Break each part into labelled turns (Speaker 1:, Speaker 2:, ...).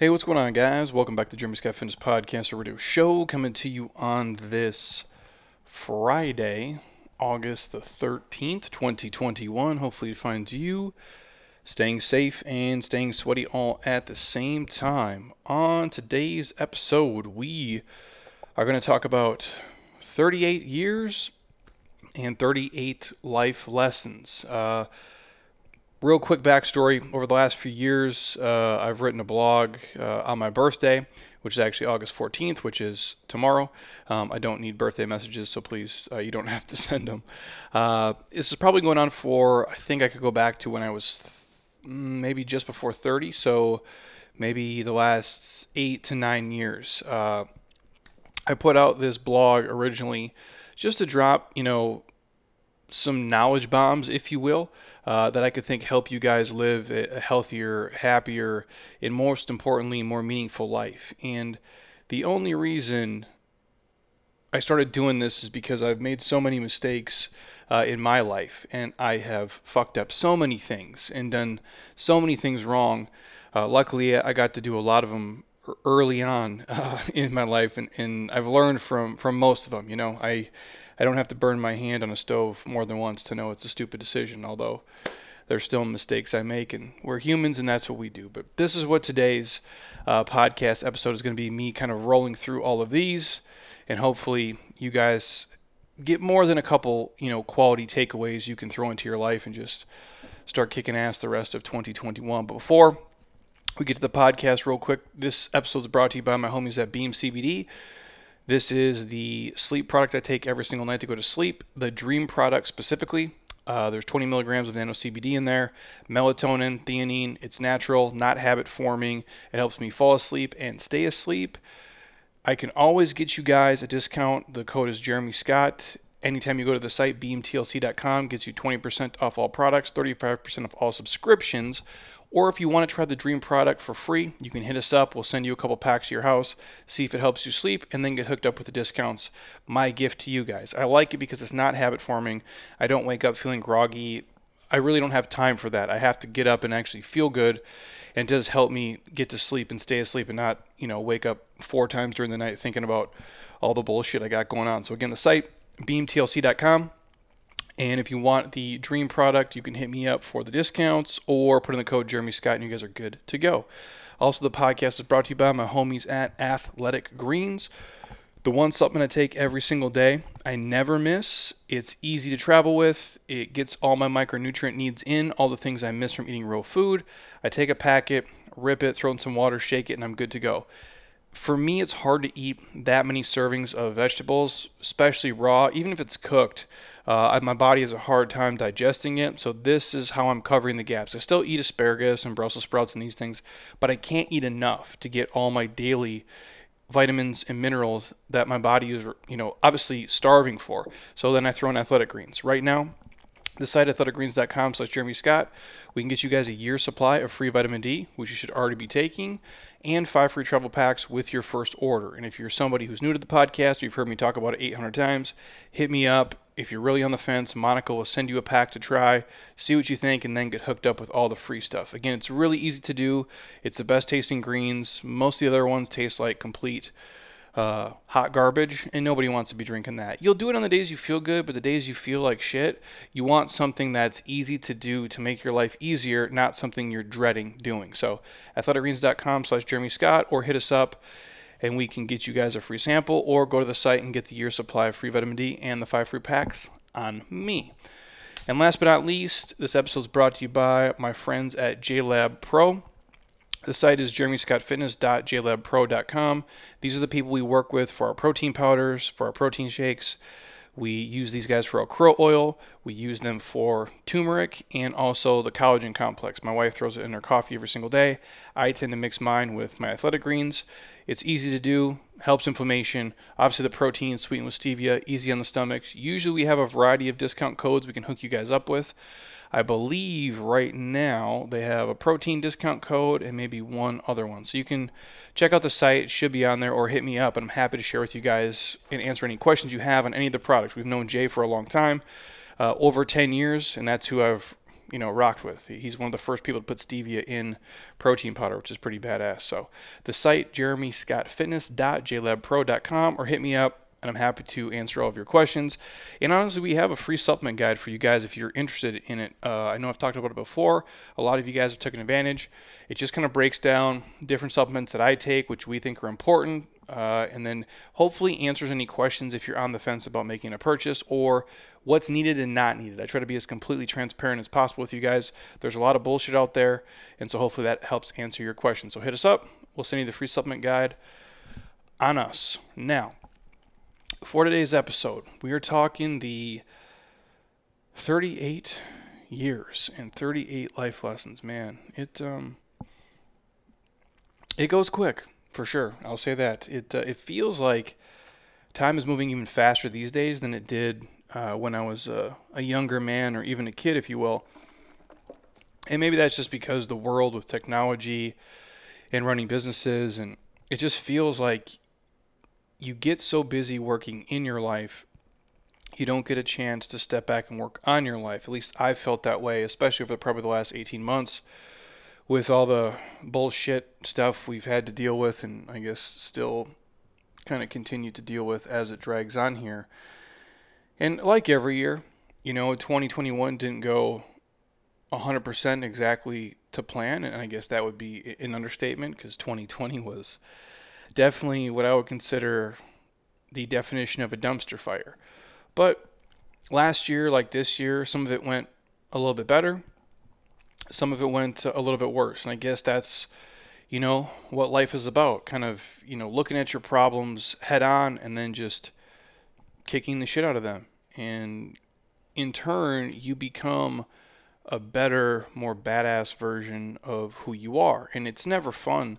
Speaker 1: Hey, what's going on, guys? Welcome back to Jeremy Scott Fitness Podcast, radio show coming to you on this Friday, August the 13th, 2021. Hopefully, it finds you staying safe and staying sweaty all at the same time. On today's episode, we are going to talk about 38 years and 38 life lessons. Uh, real quick backstory. Over the last few years uh, i've written a blog uh, on my birthday which is actually august 14th which is tomorrow. Um, i don't need birthday messages so please uh, you don't have to send them. Uh, this is probably going on for i think i could go back to when i was th- mm, maybe just before 30 so maybe the last eight to nine years. Uh, i put out this blog originally just to drop you know some knowledge bombs, if you will, uh, that I could think help you guys live a healthier, happier, and most importantly, more meaningful life. And the only reason I started doing this is because I've made so many mistakes uh, in my life, and I have fucked up so many things and done so many things wrong. Uh, luckily, I got to do a lot of them early on uh, in my life, and, and I've learned from from most of them. You know, I I don't have to burn my hand on a stove more than once to know it's a stupid decision, although there's still mistakes I make, and we're humans, and that's what we do. But this is what today's uh, podcast episode is going to be me kind of rolling through all of these, and hopefully you guys get more than a couple, you know, quality takeaways you can throw into your life and just start kicking ass the rest of 2021. But before we get to the podcast, real quick, this episode is brought to you by my homies at Beam CBD. This is the sleep product I take every single night to go to sleep. The Dream product specifically. Uh, there's 20 milligrams of nano CBD in there, melatonin, theanine. It's natural, not habit forming. It helps me fall asleep and stay asleep. I can always get you guys a discount. The code is Jeremy Scott. Anytime you go to the site, beamtlc.com gets you 20% off all products, 35% off all subscriptions. Or if you want to try the Dream product for free, you can hit us up. We'll send you a couple packs to your house, see if it helps you sleep, and then get hooked up with the discounts. My gift to you guys. I like it because it's not habit forming. I don't wake up feeling groggy. I really don't have time for that. I have to get up and actually feel good. And it does help me get to sleep and stay asleep and not, you know, wake up four times during the night thinking about all the bullshit I got going on. So again, the site, beamtlc.com. And if you want the Dream product, you can hit me up for the discounts or put in the code Jeremy Scott and you guys are good to go. Also, the podcast is brought to you by my homies at Athletic Greens. The one supplement I take every single day, I never miss. It's easy to travel with. It gets all my micronutrient needs in, all the things I miss from eating real food. I take a packet, rip it, throw in some water, shake it, and I'm good to go for me, it's hard to eat that many servings of vegetables, especially raw, even if it's cooked. Uh, my body has a hard time digesting it, so this is how I'm covering the gaps. I still eat asparagus and Brussels sprouts and these things, but I can't eat enough to get all my daily vitamins and minerals that my body is, you know, obviously starving for. So then I throw in athletic greens. Right now, the site athleticgreens.com slash Jeremy Scott. We can get you guys a year supply of free vitamin D, which you should already be taking, and five free travel packs with your first order. And if you're somebody who's new to the podcast, you've heard me talk about it 800 times, hit me up. If you're really on the fence, Monica will send you a pack to try, see what you think, and then get hooked up with all the free stuff. Again, it's really easy to do. It's the best tasting greens. Most of the other ones taste like complete uh, hot garbage, and nobody wants to be drinking that. You'll do it on the days you feel good, but the days you feel like shit, you want something that's easy to do to make your life easier, not something you're dreading doing. So, athleticgreens.com slash Jeremy Scott, or hit us up and we can get you guys a free sample, or go to the site and get the year supply of free vitamin D and the five free packs on me. And last but not least, this episode is brought to you by my friends at JLab Pro. The site is jeremyscottfitness.jlabpro.com. These are the people we work with for our protein powders, for our protein shakes. We use these guys for our krill oil. We use them for turmeric and also the collagen complex. My wife throws it in her coffee every single day. I tend to mix mine with my athletic greens. It's easy to do, helps inflammation. Obviously, the protein sweetened with stevia, easy on the stomach. Usually, we have a variety of discount codes we can hook you guys up with. I believe right now they have a protein discount code and maybe one other one. So you can check out the site, it should be on there, or hit me up, and I'm happy to share with you guys and answer any questions you have on any of the products. We've known Jay for a long time, uh, over 10 years, and that's who I've you know, rocked with. He's one of the first people to put stevia in protein powder, which is pretty badass. So the site, jeremyscottfitness.jlabpro.com, or hit me up and I'm happy to answer all of your questions. And honestly, we have a free supplement guide for you guys if you're interested in it. Uh, I know I've talked about it before. A lot of you guys have taken advantage. It just kind of breaks down different supplements that I take, which we think are important, uh, and then hopefully answers any questions if you're on the fence about making a purchase or what's needed and not needed. I try to be as completely transparent as possible with you guys. There's a lot of bullshit out there, and so hopefully that helps answer your question. So hit us up. We'll send you the free supplement guide on us. Now, for today's episode, we are talking the 38 years and 38 life lessons. Man, it um it goes quick for sure. I'll say that. It uh, it feels like time is moving even faster these days than it did uh, when I was a, a younger man or even a kid, if you will. And maybe that's just because the world with technology and running businesses and it just feels like you get so busy working in your life, you don't get a chance to step back and work on your life. At least I've felt that way, especially over probably the last 18 months with all the bullshit stuff we've had to deal with and I guess still kind of continue to deal with as it drags on here. And like every year, you know, 2021 didn't go 100% exactly to plan, and I guess that would be an understatement because 2020 was definitely what I would consider the definition of a dumpster fire. But last year, like this year, some of it went a little bit better, some of it went a little bit worse. And I guess that's, you know, what life is about kind of, you know, looking at your problems head on and then just kicking the shit out of them. And in turn, you become a better, more badass version of who you are. And it's never fun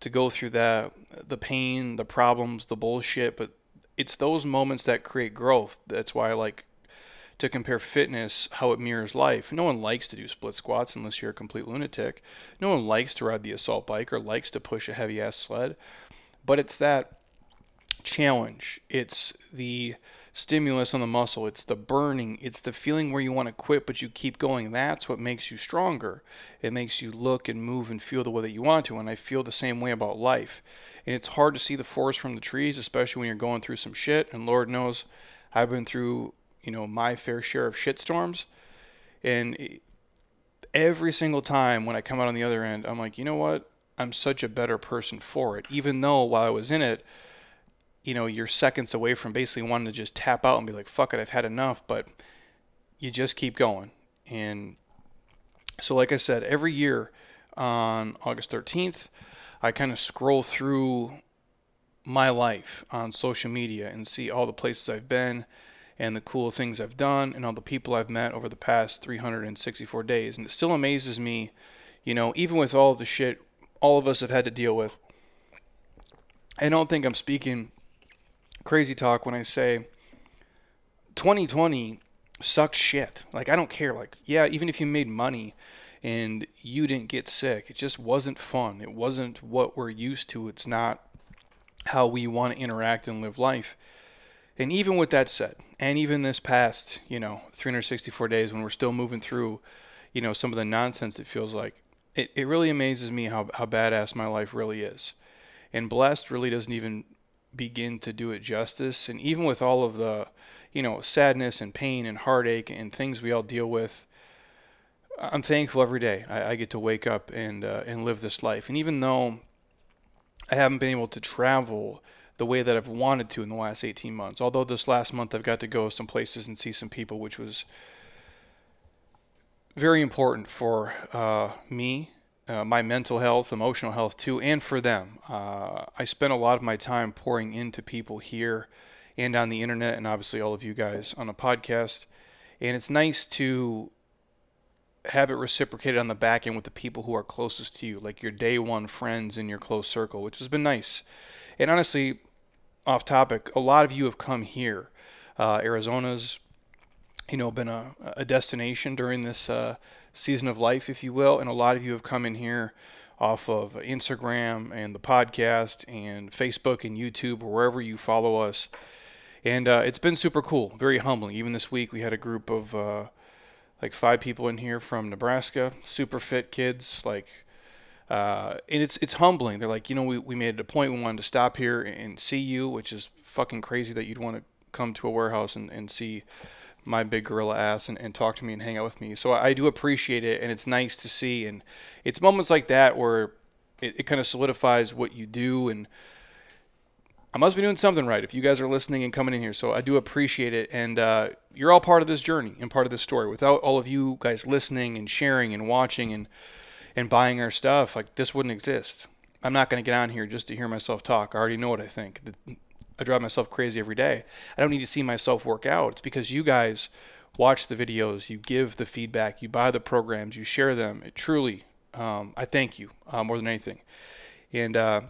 Speaker 1: to go through that the pain, the problems, the bullshit, but it's those moments that create growth. That's why I like to compare fitness how it mirrors life. No one likes to do split squats unless you're a complete lunatic. No one likes to ride the assault bike or likes to push a heavy ass sled. But it's that challenge. It's the stimulus on the muscle. It's the burning. It's the feeling where you want to quit, but you keep going. That's what makes you stronger. It makes you look and move and feel the way that you want to. And I feel the same way about life. And it's hard to see the forest from the trees, especially when you're going through some shit. And Lord knows I've been through, you know, my fair share of shit storms. And every single time when I come out on the other end, I'm like, you know what? I'm such a better person for it. Even though while I was in it, you know, you're seconds away from basically wanting to just tap out and be like, fuck it, I've had enough. But you just keep going. And so, like I said, every year on August 13th, I kind of scroll through my life on social media and see all the places I've been and the cool things I've done and all the people I've met over the past 364 days. And it still amazes me, you know, even with all the shit all of us have had to deal with. I don't think I'm speaking crazy talk when I say 2020 sucks shit. Like I don't care. Like yeah, even if you made money and you didn't get sick, it just wasn't fun. It wasn't what we're used to. It's not how we want to interact and live life. And even with that said, and even this past, you know, 364 days when we're still moving through, you know, some of the nonsense it feels like, it, it really amazes me how, how badass my life really is. And blessed really doesn't even begin to do it justice. And even with all of the, you know, sadness and pain and heartache and things we all deal with, I'm thankful every day I, I get to wake up and uh, and live this life. And even though I haven't been able to travel the way that I've wanted to in the last 18 months, although this last month I've got to go some places and see some people, which was very important for uh, me uh, my mental health, emotional health too, and for them. Uh, I spent a lot of my time pouring into people here and on the internet, and obviously all of you guys on the podcast. And it's nice to have it reciprocated on the back end with the people who are closest to you, like your day one friends in your close circle, which has been nice. And honestly, off topic, a lot of you have come here. Uh, Arizona's, you know, been a, a destination during this uh, season of life, if you will. And a lot of you have come in here off of Instagram and the podcast and Facebook and YouTube or wherever you follow us. And uh, it's been super cool, very humbling. Even this week, we had a group of uh, like five people in here from Nebraska, super fit kids, like uh, and it's it's humbling. They're like, you know, we, we made it a point. We wanted to stop here and see you, which is fucking crazy that you'd want to come to a warehouse and, and see my big gorilla ass and, and talk to me and hang out with me. So I do appreciate it, and it's nice to see. And it's moments like that where it, it kind of solidifies what you do. And I must be doing something right if you guys are listening and coming in here. So I do appreciate it. And uh, you're all part of this journey and part of this story. Without all of you guys listening and sharing and watching and and buying our stuff, like this wouldn't exist. I'm not going to get on here just to hear myself talk. I already know what I think. I drive myself crazy every day. I don't need to see myself work out. It's because you guys watch the videos, you give the feedback, you buy the programs, you share them. It truly, um, I thank you uh, more than anything. And uh,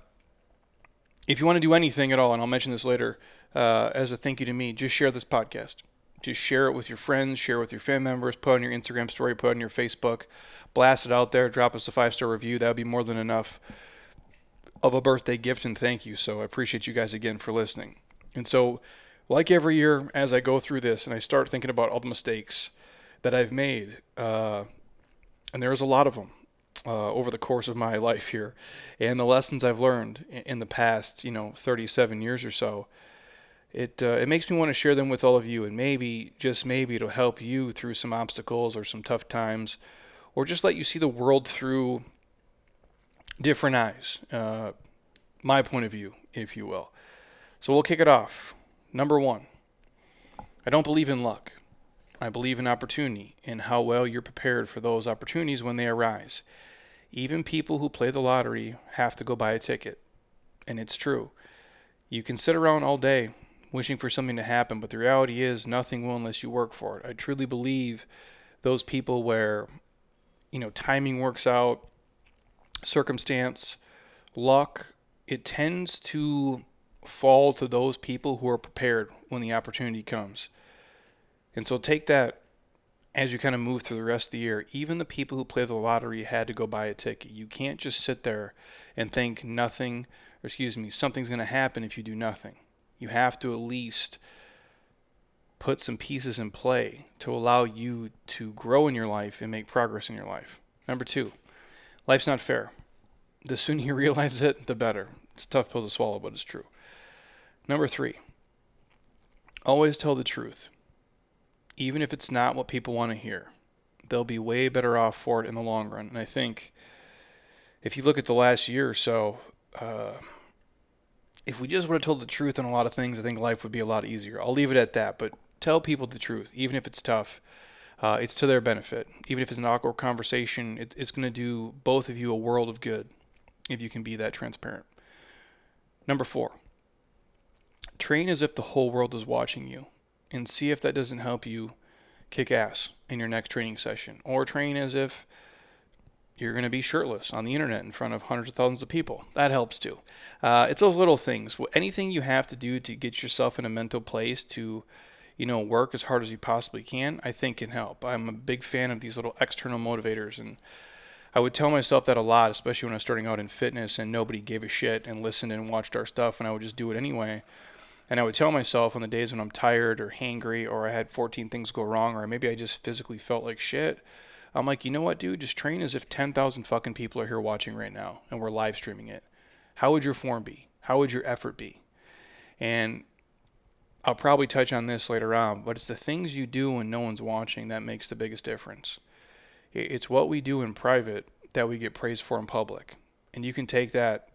Speaker 1: if you want to do anything at all, and I'll mention this later uh, as a thank you to me, just share this podcast. Just share it with your friends, share it with your family members, put on your Instagram story, put on your Facebook, blast it out there, drop us a five star review. That would be more than enough of a birthday gift and thank you. So I appreciate you guys again for listening. And so, like every year, as I go through this and I start thinking about all the mistakes that I've made, uh, and there's a lot of them uh, over the course of my life here, and the lessons I've learned in the past, you know, 37 years or so, it uh, it makes me want to share them with all of you, and maybe just maybe it'll help you through some obstacles or some tough times, or just let you see the world through different eyes, uh, my point of view, if you will. So we'll kick it off. Number one, I don't believe in luck. I believe in opportunity and how well you're prepared for those opportunities when they arise. Even people who play the lottery have to go buy a ticket. And it's true. You can sit around all day wishing for something to happen, but the reality is nothing will unless you work for it. I truly believe those people where, you know, timing works out, circumstance, luck, it tends to fall to those people who are prepared when the opportunity comes. And so take that as you kind of move through the rest of the year. Even the people who play the lottery had to go buy a ticket. You can't just sit there and think nothing, or excuse me, something's going to happen if you do nothing. You have to at least put some pieces in play to allow you to grow in your life and make progress in your life. Number two, Life's not fair. The sooner you realize it, the better. It's a tough pill to swallow, but it's true. Number three, always tell the truth. Even if it's not what people want to hear, they'll be way better off for it in the long run. And I think if you look at the last year or so, uh, if we just would have told the truth on a lot of things, I think life would be a lot easier. I'll leave it at that. But tell people the truth, even if it's tough uh, it's to their benefit. Even if it's an awkward conversation, it, it's going to do both of you a world of good if you can be that transparent. Number four, train as if the whole world is watching you and see if that doesn't help you kick ass in your next training session. Or train as if you're going to be shirtless on the internet in front of hundreds of thousands of people. That helps too. Uh, it's those little things. Anything you have to do to get yourself in a mental place to you know, work as hard as you possibly can, I think can help. I'm a big fan of these little external motivators and I would tell myself that a lot, especially when I was starting out in fitness and nobody gave a shit and listened and watched our stuff and I would just do it anyway. And I would tell myself on the days when I'm tired or hangry or I had 14 things go wrong or maybe I just physically felt like shit. I'm like, you know what, dude? Just train as if 10,000 fucking people are here watching right now and we're live streaming it. How would your form be? How would your effort be? And I'll probably touch on this later on, but it's the things you do when no one's watching that makes the biggest difference. It's what we do in private that we get praised for in public. And you can take that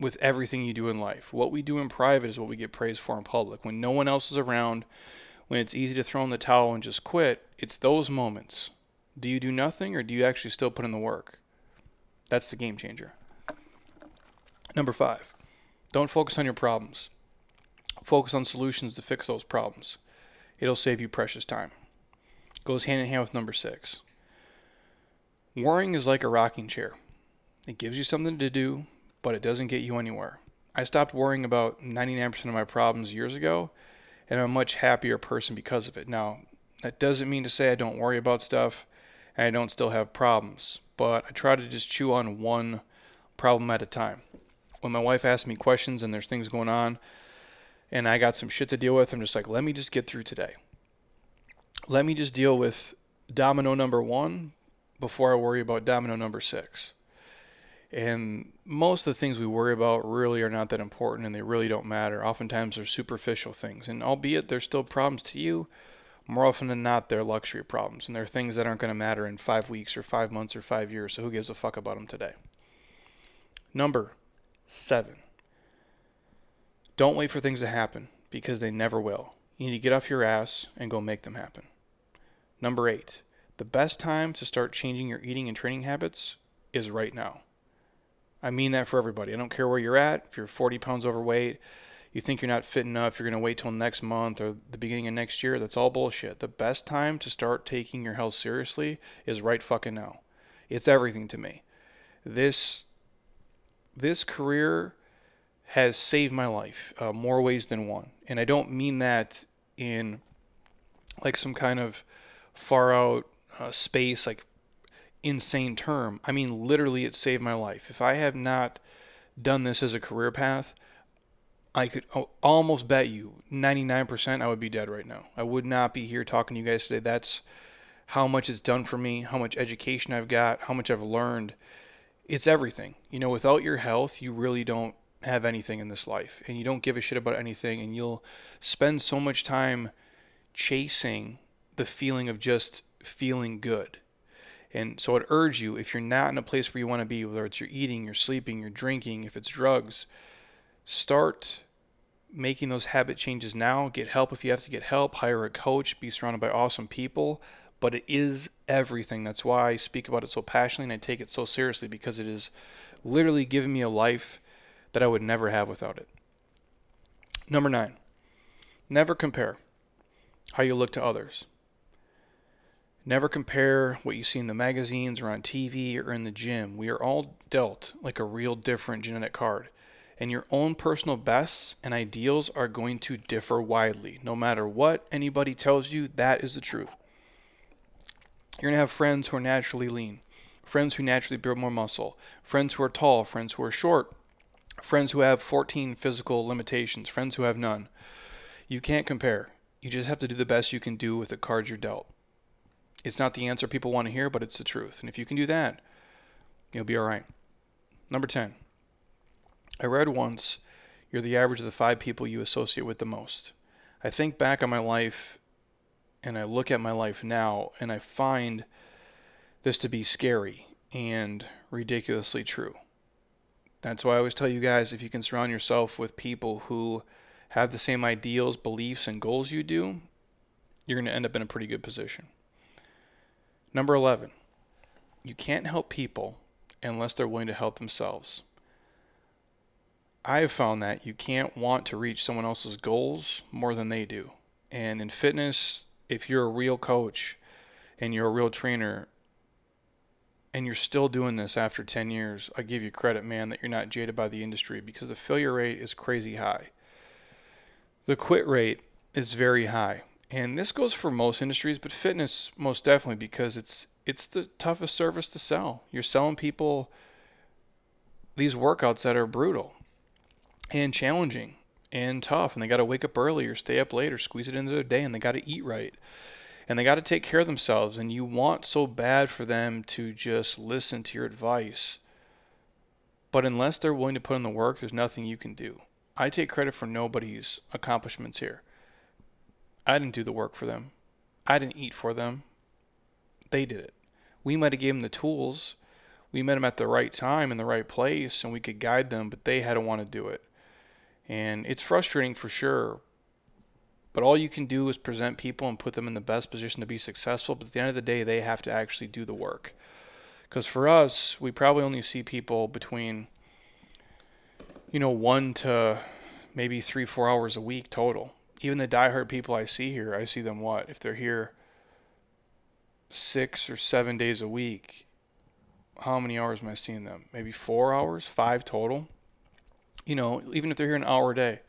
Speaker 1: with everything you do in life. What we do in private is what we get praised for in public. When no one else is around, when it's easy to throw in the towel and just quit, it's those moments. Do you do nothing or do you actually still put in the work? That's the game changer. Number five, don't focus on your problems. Focus on solutions to fix those problems. It'll save you precious time. Goes hand in hand with number six. Worrying is like a rocking chair. It gives you something to do, but it doesn't get you anywhere. I stopped worrying about 99% of my problems years ago, and I'm a much happier person because of it. Now, that doesn't mean to say I don't worry about stuff and I don't still have problems, but I try to just chew on one problem at a time. When my wife asks me questions and there's things going on, and I got some shit to deal with. I'm just like, let me just get through today. Let me just deal with domino number one before I worry about domino number six. And most of the things we worry about really are not that important and they really don't matter. Oftentimes they're superficial things. And albeit they're still problems to you, more often than not, they're luxury problems. And they're things that aren't going to matter in five weeks or five months or five years. So who gives a fuck about them today? Number seven. Don't wait for things to happen because they never will. You need to get off your ass and go make them happen. Number eight. The best time to start changing your eating and training habits is right now. I mean that for everybody. I don't care where you're at. If you're 40 pounds overweight, you think you're not fit enough, you're going to wait till next month or the beginning of next year. That's all bullshit. The best time to start taking your health seriously is right fucking now. It's everything to me. This this career has saved my life uh, more ways than one, and I don't mean that in like some kind of far out uh, space, like insane term. I mean, literally, it saved my life. If I have not done this as a career path, I could almost bet you 99% I would be dead right now. I would not be here talking to you guys today. That's how much it's done for me, how much education I've got, how much I've learned. It's everything. You know, without your health, you really don't have anything in this life and you don't give a shit about anything and you'll spend so much time chasing the feeling of just feeling good and so I'd urge you, if you're not in a place where you want to be, whether it's you're eating, you're sleeping, you're drinking, if it's drugs, start making those habit changes now. Get help if you have to get help. Hire a coach. Be surrounded by awesome people. But it is everything. That's why I speak about it so passionately and I take it so seriously because it is literally giving me a life that I would never have without it. Number nine, never compare how you look to others. Never compare what you see in the magazines or on TV or in the gym. We are all dealt like a real different genetic card. And your own personal bests and ideals are going to differ widely. No matter what anybody tells you, that is the truth. You're going to have friends who are naturally lean, friends who naturally build more muscle, friends who are tall, friends who are short, friends who have 14 physical limitations, friends who have none. You can't compare. You just have to do the best you can do with the cards you're dealt. It's not the answer people want to hear, but it's the truth. And if you can do that, you'll be all right. Number 10. I read once, you're the average of the five people you associate with the most. I think back on my life and I look at my life now and I find this to be scary and ridiculously true. That's why I always tell you guys if you can surround yourself with people who have the same ideals, beliefs, and goals you do, you're going to end up in a pretty good position. Number 11, you can't help people unless they're willing to help themselves. I have found that you can't want to reach someone else's goals more than they do. And in fitness, if you're a real coach and you're a real trainer and you're still doing this after 10 years, I give you credit, man, that you're not jaded by the industry because the failure rate is crazy high. The quit rate is very high and this goes for most industries, but fitness most definitely because it's it's the toughest service to sell. You're selling people these workouts that are brutal and challenging and tough, and they got to wake up early or stay up late or squeeze it into their day, and they got to eat right, and they got to take care of themselves. And you want so bad for them to just listen to your advice, but unless they're willing to put in the work, there's nothing you can do. I take credit for nobody's accomplishments here. I didn't do the work for them. I didn't eat for them. They did it. We might have given them the tools. We met them at the right time in the right place and we could guide them, but they had to want to do it. And it's frustrating for sure. But all you can do is present people and put them in the best position to be successful. But at the end of the day, they have to actually do the work. Because for us, we probably only see people between, you know, one to maybe three, four hours a week total even the diehard people I see here, I see them what? If they're here six or seven days a week, how many hours am I seeing them? Maybe four hours, five total. You know, even if they're here an hour a day,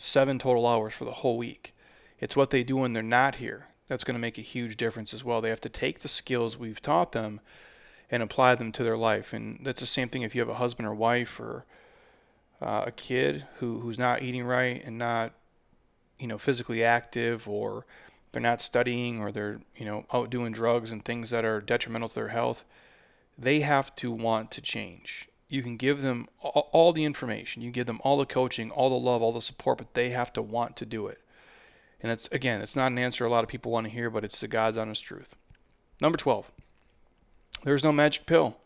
Speaker 1: seven total hours for the whole week. It's what they do when they're not here. That's going to make a huge difference as well. They have to take the skills we've taught them and apply them to their life. And that's the same thing if you have a husband or wife or uh, a kid who, who's not eating right and not you know physically active or they're not studying or they're, you know, out doing drugs and things that are detrimental to their health, they have to want to change. You can give them all, all the information, you give them all the coaching, all the love, all the support, but they have to want to do it. And it's again, it's not an answer a lot of people want to hear, but it's the God's honest truth. Number 12. There's no magic pill.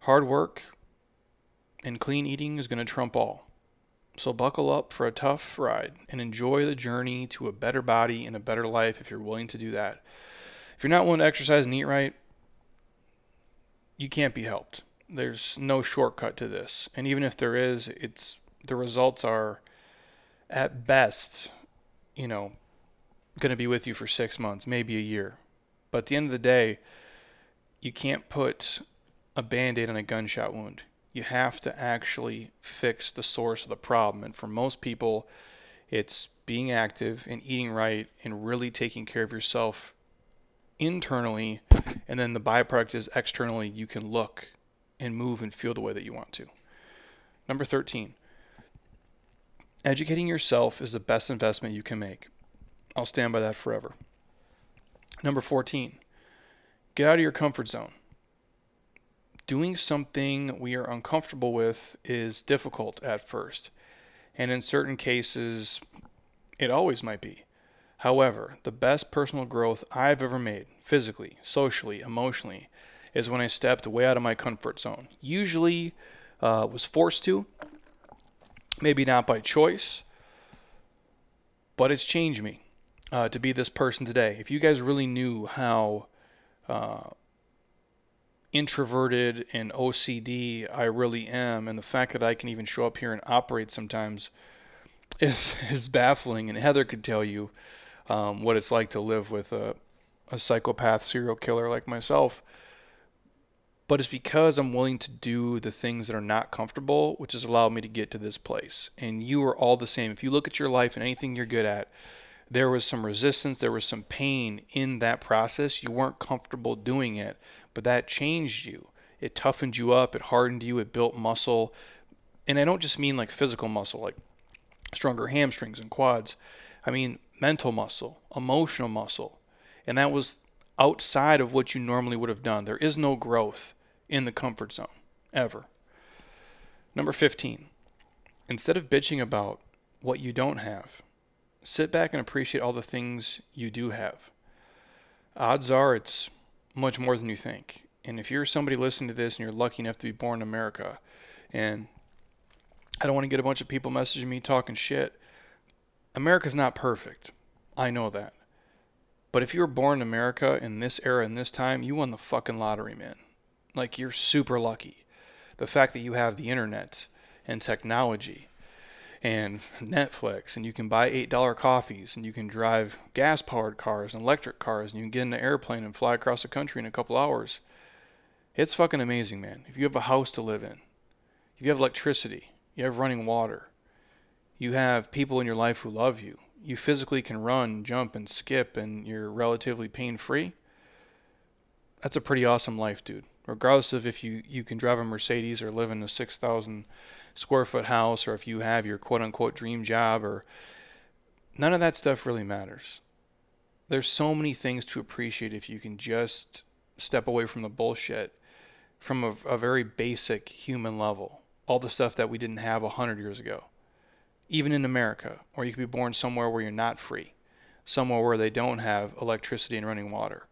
Speaker 1: Hard work and clean eating is going to trump all. So buckle up for a tough ride and enjoy the journey to a better body and a better life if you're willing to do that. If you're not willing to exercise and eat right, you can't be helped. There's no shortcut to this. And even if there is, it's the results are at best, you know, going to be with you for 6 months, maybe a year. But at the end of the day, you can't put a band-aid on a gunshot wound you have to actually fix the source of the problem. And for most people, it's being active and eating right and really taking care of yourself internally. And then the byproduct is externally, you can look and move and feel the way that you want to. Number 13, educating yourself is the best investment you can make. I'll stand by that forever. Number 14, get out of your comfort zone doing something we are uncomfortable with is difficult at first. And in certain cases, it always might be. However, the best personal growth I've ever made, physically, socially, emotionally, is when I stepped way out of my comfort zone. Usually uh, was forced to, maybe not by choice, but it's changed me uh, to be this person today. If you guys really knew how uh, introverted and OCD I really am, and the fact that I can even show up here and operate sometimes is is baffling. And Heather could tell you um, what it's like to live with a a psychopath serial killer like myself. But it's because I'm willing to do the things that are not comfortable, which has allowed me to get to this place. And you are all the same. If you look at your life and anything you're good at, there was some resistance, there was some pain in that process. You weren't comfortable doing it, but that changed you. It toughened you up, it hardened you, it built muscle. And I don't just mean like physical muscle, like stronger hamstrings and quads. I mean mental muscle, emotional muscle. And that was outside of what you normally would have done. There is no growth in the comfort zone, ever. Number 15, instead of bitching about what you don't have, sit back and appreciate all the things you do have. Odds are it's much more than you think. And if you're somebody listening to this and you're lucky enough to be born in America, and I don't want to get a bunch of people messaging me talking shit, America's not perfect. I know that. But if you were born in America in this era, in this time, you won the fucking lottery, man. Like, you're super lucky. The fact that you have the internet and technology and Netflix, and you can buy $8 coffees, and you can drive gas powered cars and electric cars, and you can get in an airplane and fly across the country in a couple hours. It's fucking amazing, man. If you have a house to live in, if you have electricity, you have running water, you have people in your life who love you, you physically can run, jump, and skip, and you're relatively pain free. That's a pretty awesome life, dude. Regardless of if you, you can drive a Mercedes or live in a 6,000 square foot house or if you have your quote unquote dream job or none of that stuff really matters. There's so many things to appreciate if you can just step away from the bullshit from a, a very basic human level. All the stuff that we didn't have a hundred years ago. Even in America, or you could be born somewhere where you're not free, somewhere where they don't have electricity and running water.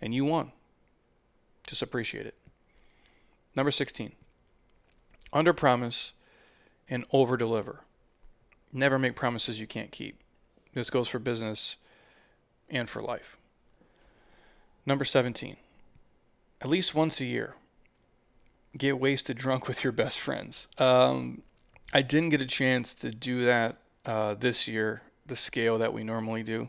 Speaker 1: And you won. Just appreciate it. Number 16 under promise and over deliver. Never make promises you can't keep. This goes for business and for life. Number 17. At least once a year, get wasted drunk with your best friends. Um, I didn't get a chance to do that uh, this year, the scale that we normally do,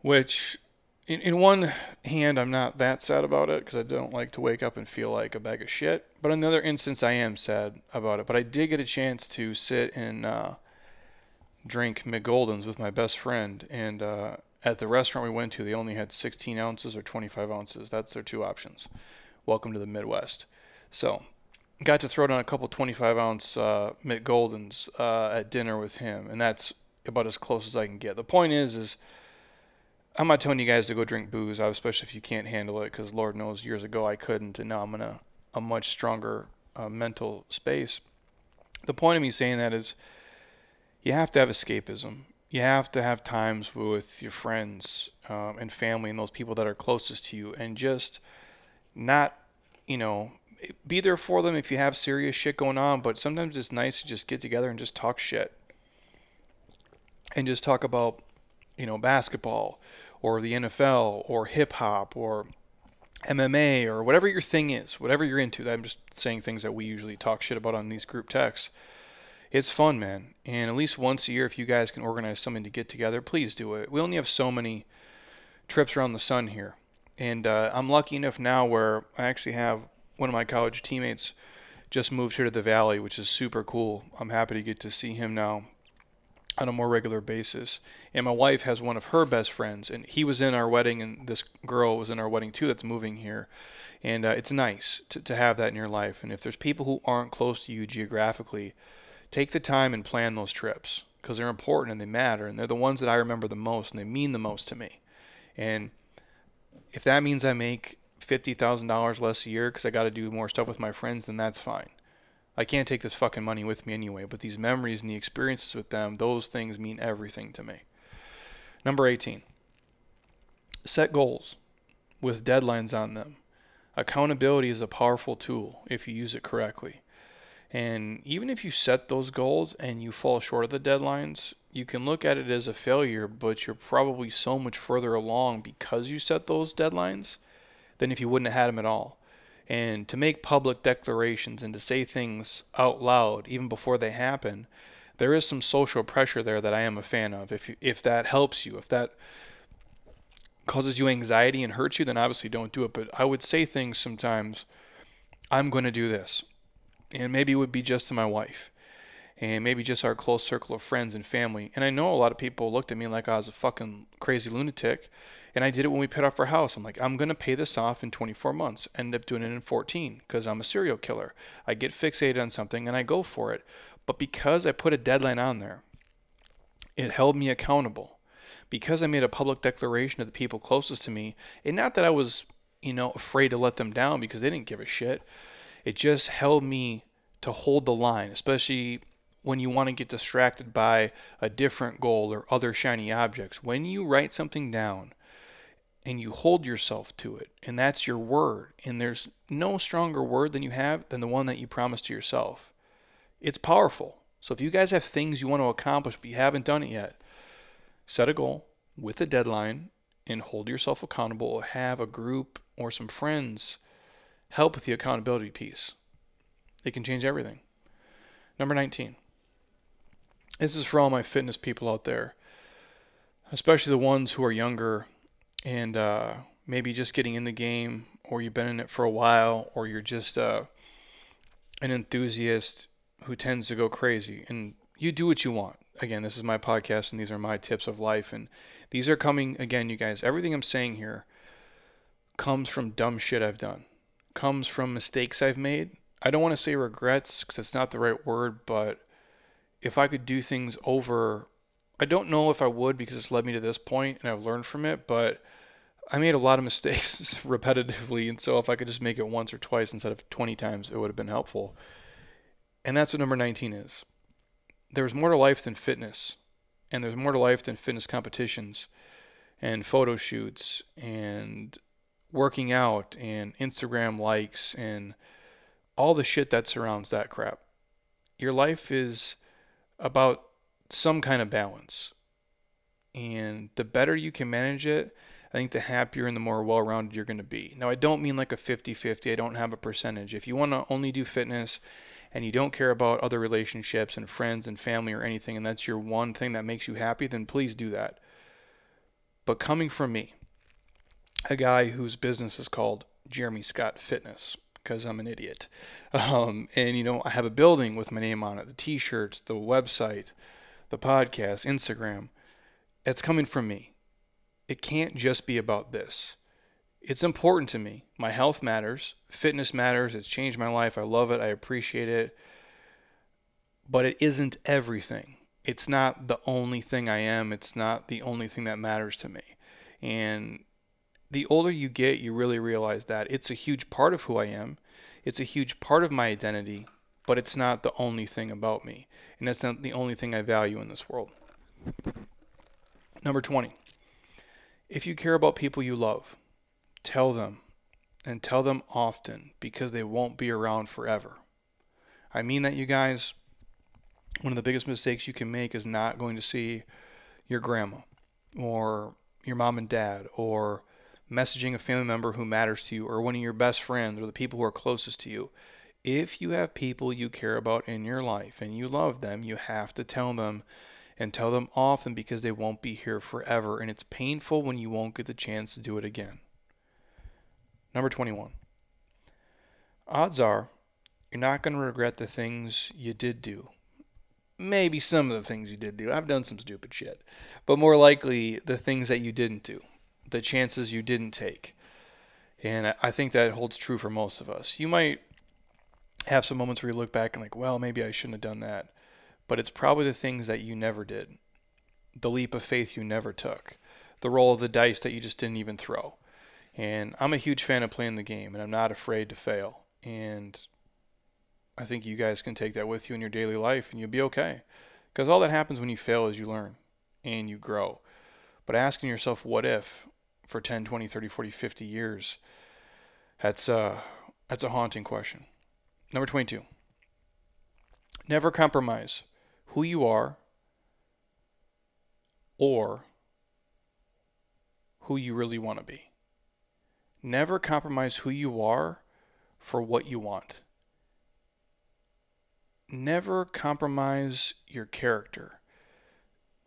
Speaker 1: which in, in one hand, I'm not that sad about it because I don't like to wake up and feel like a bag of shit. But in another instance, I am sad about it. But I did get a chance to sit and uh, drink Mich Goldens with my best friend. And uh, at the restaurant we went to, they only had 16 ounces or 25 ounces. That's their two options. Welcome to the Midwest. So, got to throw down a couple 25 ounce uh, Mich Goldens uh, at dinner with him. And that's about as close as I can get. The point is, is I'm not telling you guys to go drink booze, especially if you can't handle it, because Lord knows years ago I couldn't, and now I'm in a, a much stronger uh, mental space. The point of me saying that is you have to have escapism. You have to have times with your friends um, and family and those people that are closest to you, and just not, you know, be there for them if you have serious shit going on, but sometimes it's nice to just get together and just talk shit. And just talk about, you know, basketball or the NFL or hip hop or MMA or whatever your thing is, whatever you're into. I'm just saying things that we usually talk shit about on these group texts. It's fun, man. And at least once a year, if you guys can organize something to get together, please do it. We only have so many trips around the sun here. And uh, I'm lucky enough now where I actually have one of my college teammates just moved here to the valley, which is super cool. I'm happy to get to see him now on a more regular basis. And my wife has one of her best friends, and he was in our wedding, and this girl was in our wedding too that's moving here. And uh, it's nice to, to have that in your life. And if there's people who aren't close to you geographically, take the time and plan those trips because they're important and they matter. And they're the ones that I remember the most and they mean the most to me. And if that means I make $50,000 less a year because I got to do more stuff with my friends, then that's fine. I can't take this fucking money with me anyway, but these memories and the experiences with them, those things mean everything to me. Number 18. Set goals with deadlines on them. Accountability is a powerful tool if you use it correctly. And even if you set those goals and you fall short of the deadlines, you can look at it as a failure, but you're probably so much further along because you set those deadlines than if you wouldn't have had them at all and to make public declarations and to say things out loud even before they happen, there is some social pressure there that I am a fan of. If you, if that helps you, if that causes you anxiety and hurts you, then obviously don't do it. But I would say things sometimes. I'm going to do this, and maybe it would be just to my wife, and maybe just our close circle of friends and family. And I know a lot of people looked at me like I was a fucking crazy lunatic and I did it when we paid off our house. I'm like, I'm going to pay this off in 24 months. End up doing it in 14 because I'm a serial killer. I get fixated on something and I go for it. But because I put a deadline on there, it held me accountable. Because I made a public declaration to the people closest to me, and not that I was, you know, afraid to let them down because they didn't give a shit. It just held me to hold the line, especially when you want to get distracted by a different goal or other shiny objects. When you write something down, and you hold yourself to it and that's your word and there's no stronger word than you have than the one that you promise to yourself. It's powerful. So if you guys have things you want to accomplish but you haven't done it yet set a goal with a deadline and hold yourself accountable have a group or some friends help with the accountability piece. It can change everything. Number 19 this is for all my fitness people out there especially the ones who are younger and uh, maybe just getting in the game, or you've been in it for a while, or you're just uh, an enthusiast who tends to go crazy, and you do what you want. Again, this is my podcast, and these are my tips of life, and these are coming again, you guys. Everything I'm saying here comes from dumb shit I've done, comes from mistakes I've made. I don't want to say regrets because it's not the right word, but if I could do things over I don't know if I would because it's led me to this point and I've learned from it, but I made a lot of mistakes repetitively. And so if I could just make it once or twice instead of 20 times, it would have been helpful. And that's what number 19 is. There's more to life than fitness, and there's more to life than fitness competitions and photo shoots and working out and Instagram likes and all the shit that surrounds that crap. Your life is about some kind of balance. And the better you can manage it, I think the happier and the more well rounded you're going to be. Now, I don't mean like a 50 50, I don't have a percentage. If you want to only do fitness and you don't care about other relationships and friends and family or anything, and that's your one thing that makes you happy, then please do that. But coming from me, a guy whose business is called Jeremy Scott Fitness, because I'm an idiot. Um, and, you know, I have a building with my name on it, the t shirts, the website the podcast, Instagram, it's coming from me. It can't just be about this. It's important to me. My health matters, fitness matters. It's changed my life. I love it. I appreciate it. But it isn't everything. It's not the only thing I am. It's not the only thing that matters to me. And the older you get, you really realize that it's a huge part of who I am. It's a huge part of my identity, but it's not the only thing about me. And that's not the only thing I value in this world. Number 20. If you care about people you love, tell them and tell them often because they won't be around forever. I mean that, you guys. One of the biggest mistakes you can make is not going to see your grandma or your mom and dad or messaging a family member who matters to you or one of your best friends or the people who are closest to you. If you have people you care about in your life and you love them, you have to tell them and tell them often because they won't be here forever. And it's painful when you won't get the chance to do it again. Number 21. Odds are you're not going to regret the things you did do. Maybe some of the things you did do. I've done some stupid shit. But more likely, the things that you didn't do, the chances you didn't take. And I think that holds true for most of us. You might have some moments where you look back and, like, well, maybe I shouldn't have done that but it's probably the things that you never did, the leap of faith you never took, the roll of the dice that you just didn't even throw. And I'm a huge fan of playing the game, and I'm not afraid to fail. And I think you guys can take that with you in your daily life, and you'll be okay. Because all that happens when you fail is you learn and you grow. But asking yourself, what if, for 10, 20, 30, 40, 50 years, that's, uh, that's a haunting question. Number 22. Never compromise who you are or who you really want to be. Never compromise who you are for what you want. Never compromise your character,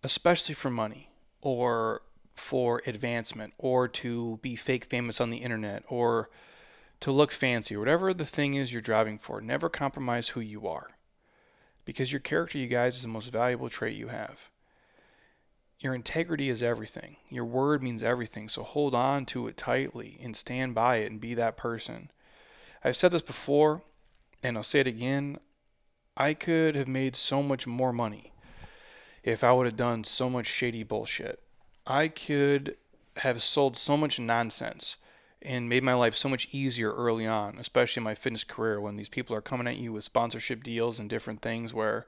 Speaker 1: especially for money or for advancement or to be fake famous on the internet or to look fancy whatever the thing is you're driving for. Never compromise who you are. Because your character, you guys, is the most valuable trait you have. Your integrity is everything. Your word means everything. So hold on to it tightly and stand by it and be that person. I've said this before, and I'll say it again. I could have made so much more money if I would have done so much shady bullshit. I could have sold so much nonsense and made my life so much easier early on, especially in my fitness career when these people are coming at you with sponsorship deals and different things where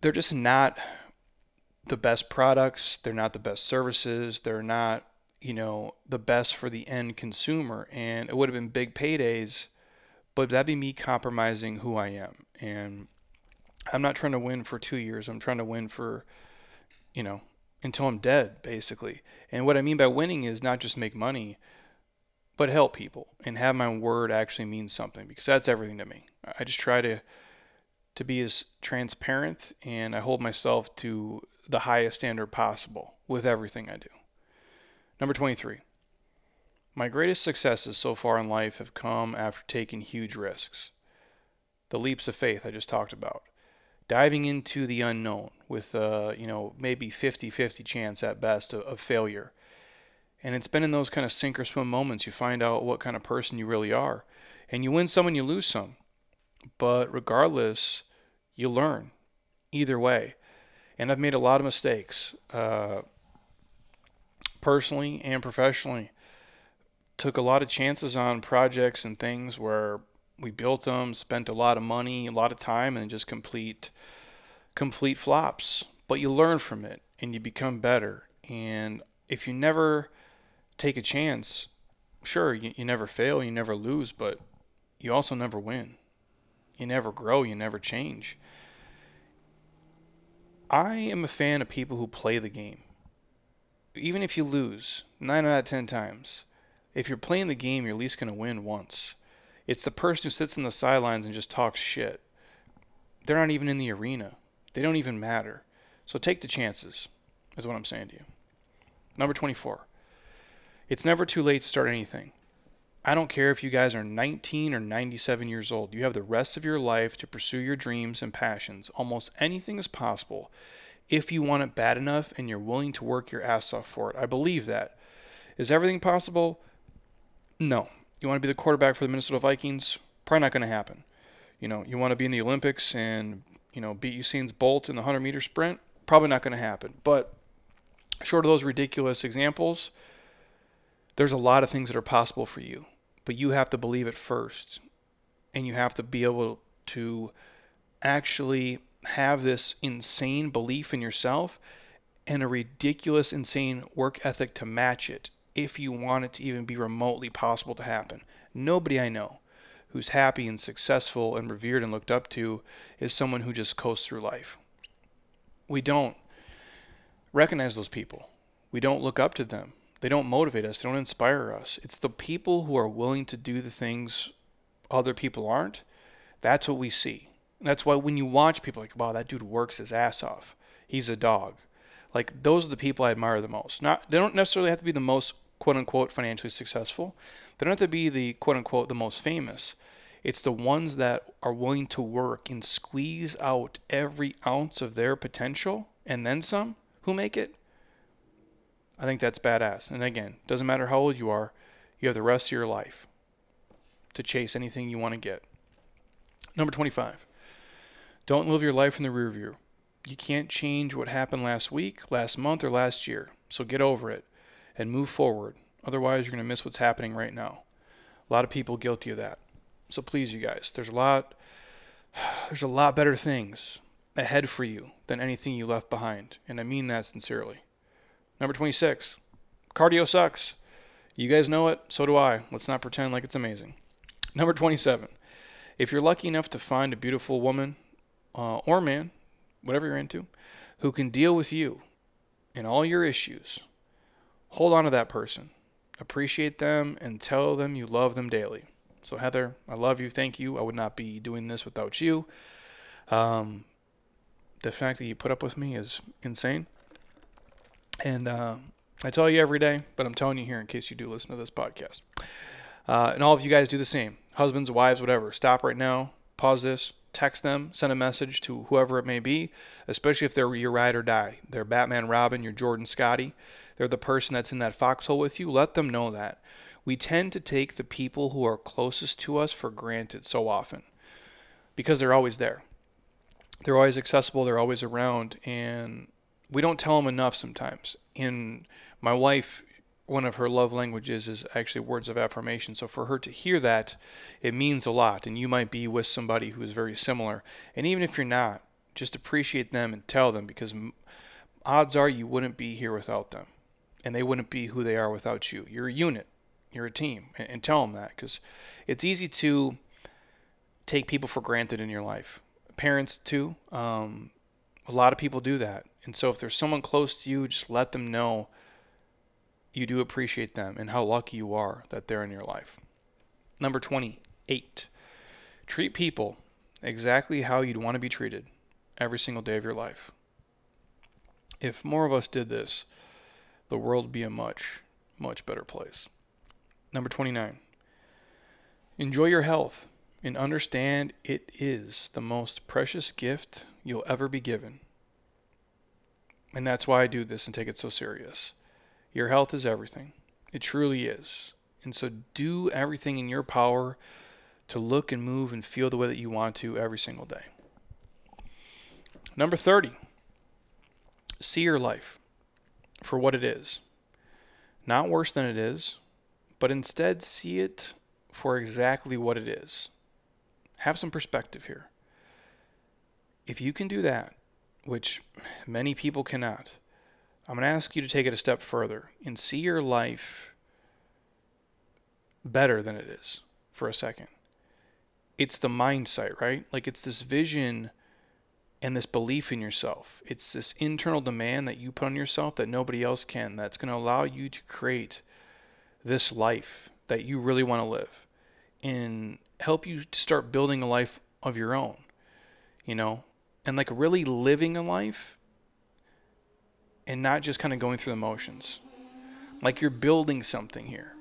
Speaker 1: they're just not the best products, they're not the best services, they're not, you know, the best for the end consumer and it would have been big paydays, but that'd be me compromising who I am. And I'm not trying to win for 2 years. I'm trying to win for you know, until I'm dead, basically. And what I mean by winning is not just make money, but help people and have my word actually mean something because that's everything to me. I just try to to be as transparent and I hold myself to the highest standard possible with everything I do. Number 23. My greatest successes so far in life have come after taking huge risks. The leaps of faith I just talked about diving into the unknown with uh, you know maybe 50-50 chance at best of, of, failure. And it's been in those kind of sink or swim moments. You find out what kind of person you really are. And you win some and you lose some. But regardless you learn either way. And i've made a lot of mistakes uh, personally and professionally. Took a lot of chances on projects and things where we built them, spent a lot of money, a lot of time, and just complete complete flops. But you learn from it and you become better. And if you never take a chance, sure, you, you never fail, you never lose, but you also never win. You never grow, you never change. I am a fan of people who play the game. Even if you lose, 9 out of 10 times, if you're playing the game, you're at least going to win once. It's the person who sits in the sidelines and just talks shit. They're not even in the arena. They don't even matter. So take the chances, is what I'm saying to you. Number 24. It's never too late to start anything. I don't care if you guys are 19 or 97 years old. You have the rest of your life to pursue your dreams and passions. Almost anything is possible if you want it bad enough and you're willing to work your ass off for it. I believe that. Is everything possible? No. You want to be the quarterback for the Minnesota Vikings? Probably not going to happen. You know, you want to be in the Olympics and, you know, beat Usain Bolt in the 100 meter sprint? Probably not going to happen. But Short of those ridiculous examples, there's a lot of things that are possible for you, but you have to believe it first. And you have to be able to actually have this insane belief in yourself and a ridiculous, insane work ethic to match it if you want it to even be remotely possible to happen. Nobody I know who's happy and successful and revered and looked up to is someone who just coasts through life. We don't recognize those people. We don't look up to them. They don't motivate us. They don't inspire us. It's the people who are willing to do the things other people aren't. That's what we see. That's why when you watch people like, wow, that dude works his ass off. He's a dog. Like those are the people I admire the most. Not they don't necessarily have to be the most quote unquote financially successful. They don't have to be the quote unquote the most famous. It's the ones that are willing to work and squeeze out every ounce of their potential and then some who make it. I think that's badass. And again, doesn't matter how old you are, you have the rest of your life to chase anything you want to get. Number 25. Don't live your life in the rear view. You can't change what happened last week, last month, or last year. So get over it and move forward. Otherwise, you're going to miss what's happening right now. A lot of people guilty of that. So please, you guys, there's a lot, there's a lot better things ahead for you than anything you left behind, and I mean that sincerely. Number 26, cardio sucks. You guys know it, so do I. Let's not pretend like it's amazing. Number 27, if you're lucky enough to find a beautiful woman uh, or man, whatever you're into, who can deal with you and all your issues, hold on to that person. Appreciate them and tell them you love them daily. So, Heather, I love you. Thank you. I would not be doing this without you. Um, the fact that you put up with me is insane. And uh, I tell you every day, but I'm telling you here in case you do listen to this podcast. Uh, and all of you guys do the same. Husbands, wives, whatever. Stop right now. Pause this. Text them. Send a message to whoever it may be, especially if they're your ride or die. They're Batman Robin, you're Jordan Scottie. They're the person that's in that foxhole with you. Let them know that. We tend to take the people who are closest to us for granted so often because they're always there. They're always accessible, they're always around, and we don't tell them enough sometimes. And my wife, one of her love languages is actually words of affirmation. So for her to hear that, it means a lot. And you might be with somebody who is very similar. And even if you're not, just appreciate them and tell them because odds are you wouldn't be here without them. And they wouldn't be who they are without you. You're a unit, you're a team. And tell them that because it's easy to take people for granted in your life. Parents, too. Um, a lot of people do that. And so if there's someone close to you, just let them know you do appreciate them and how lucky you are that they're in your life. Number 28. Treat people exactly how you'd want to be treated every single day of your life. If more of us did this, the world be a much, much better place. Number 29. Enjoy your health and understand it is the most precious gift you'll ever be given. And that's why I do this and take it so serious. Your health is everything. It truly is. And so do everything in your power to look and move and feel the way that you want to every single day. Number 30. See your life for what it is. Not worse than it is, but instead see it for exactly what it is. Have some perspective here. If you can do that, which many people cannot, I'm going to ask you to take it a step further and see your life better than it is for a second. It's the mindset, right? Like it's this vision and this belief in yourself. It's this internal demand that you put on yourself that nobody else can that's going to allow you to create this life that you really want to live and help you to start building a life of your own. You know, and like really living a life and not just kind of going through the motions. Like you're building something here.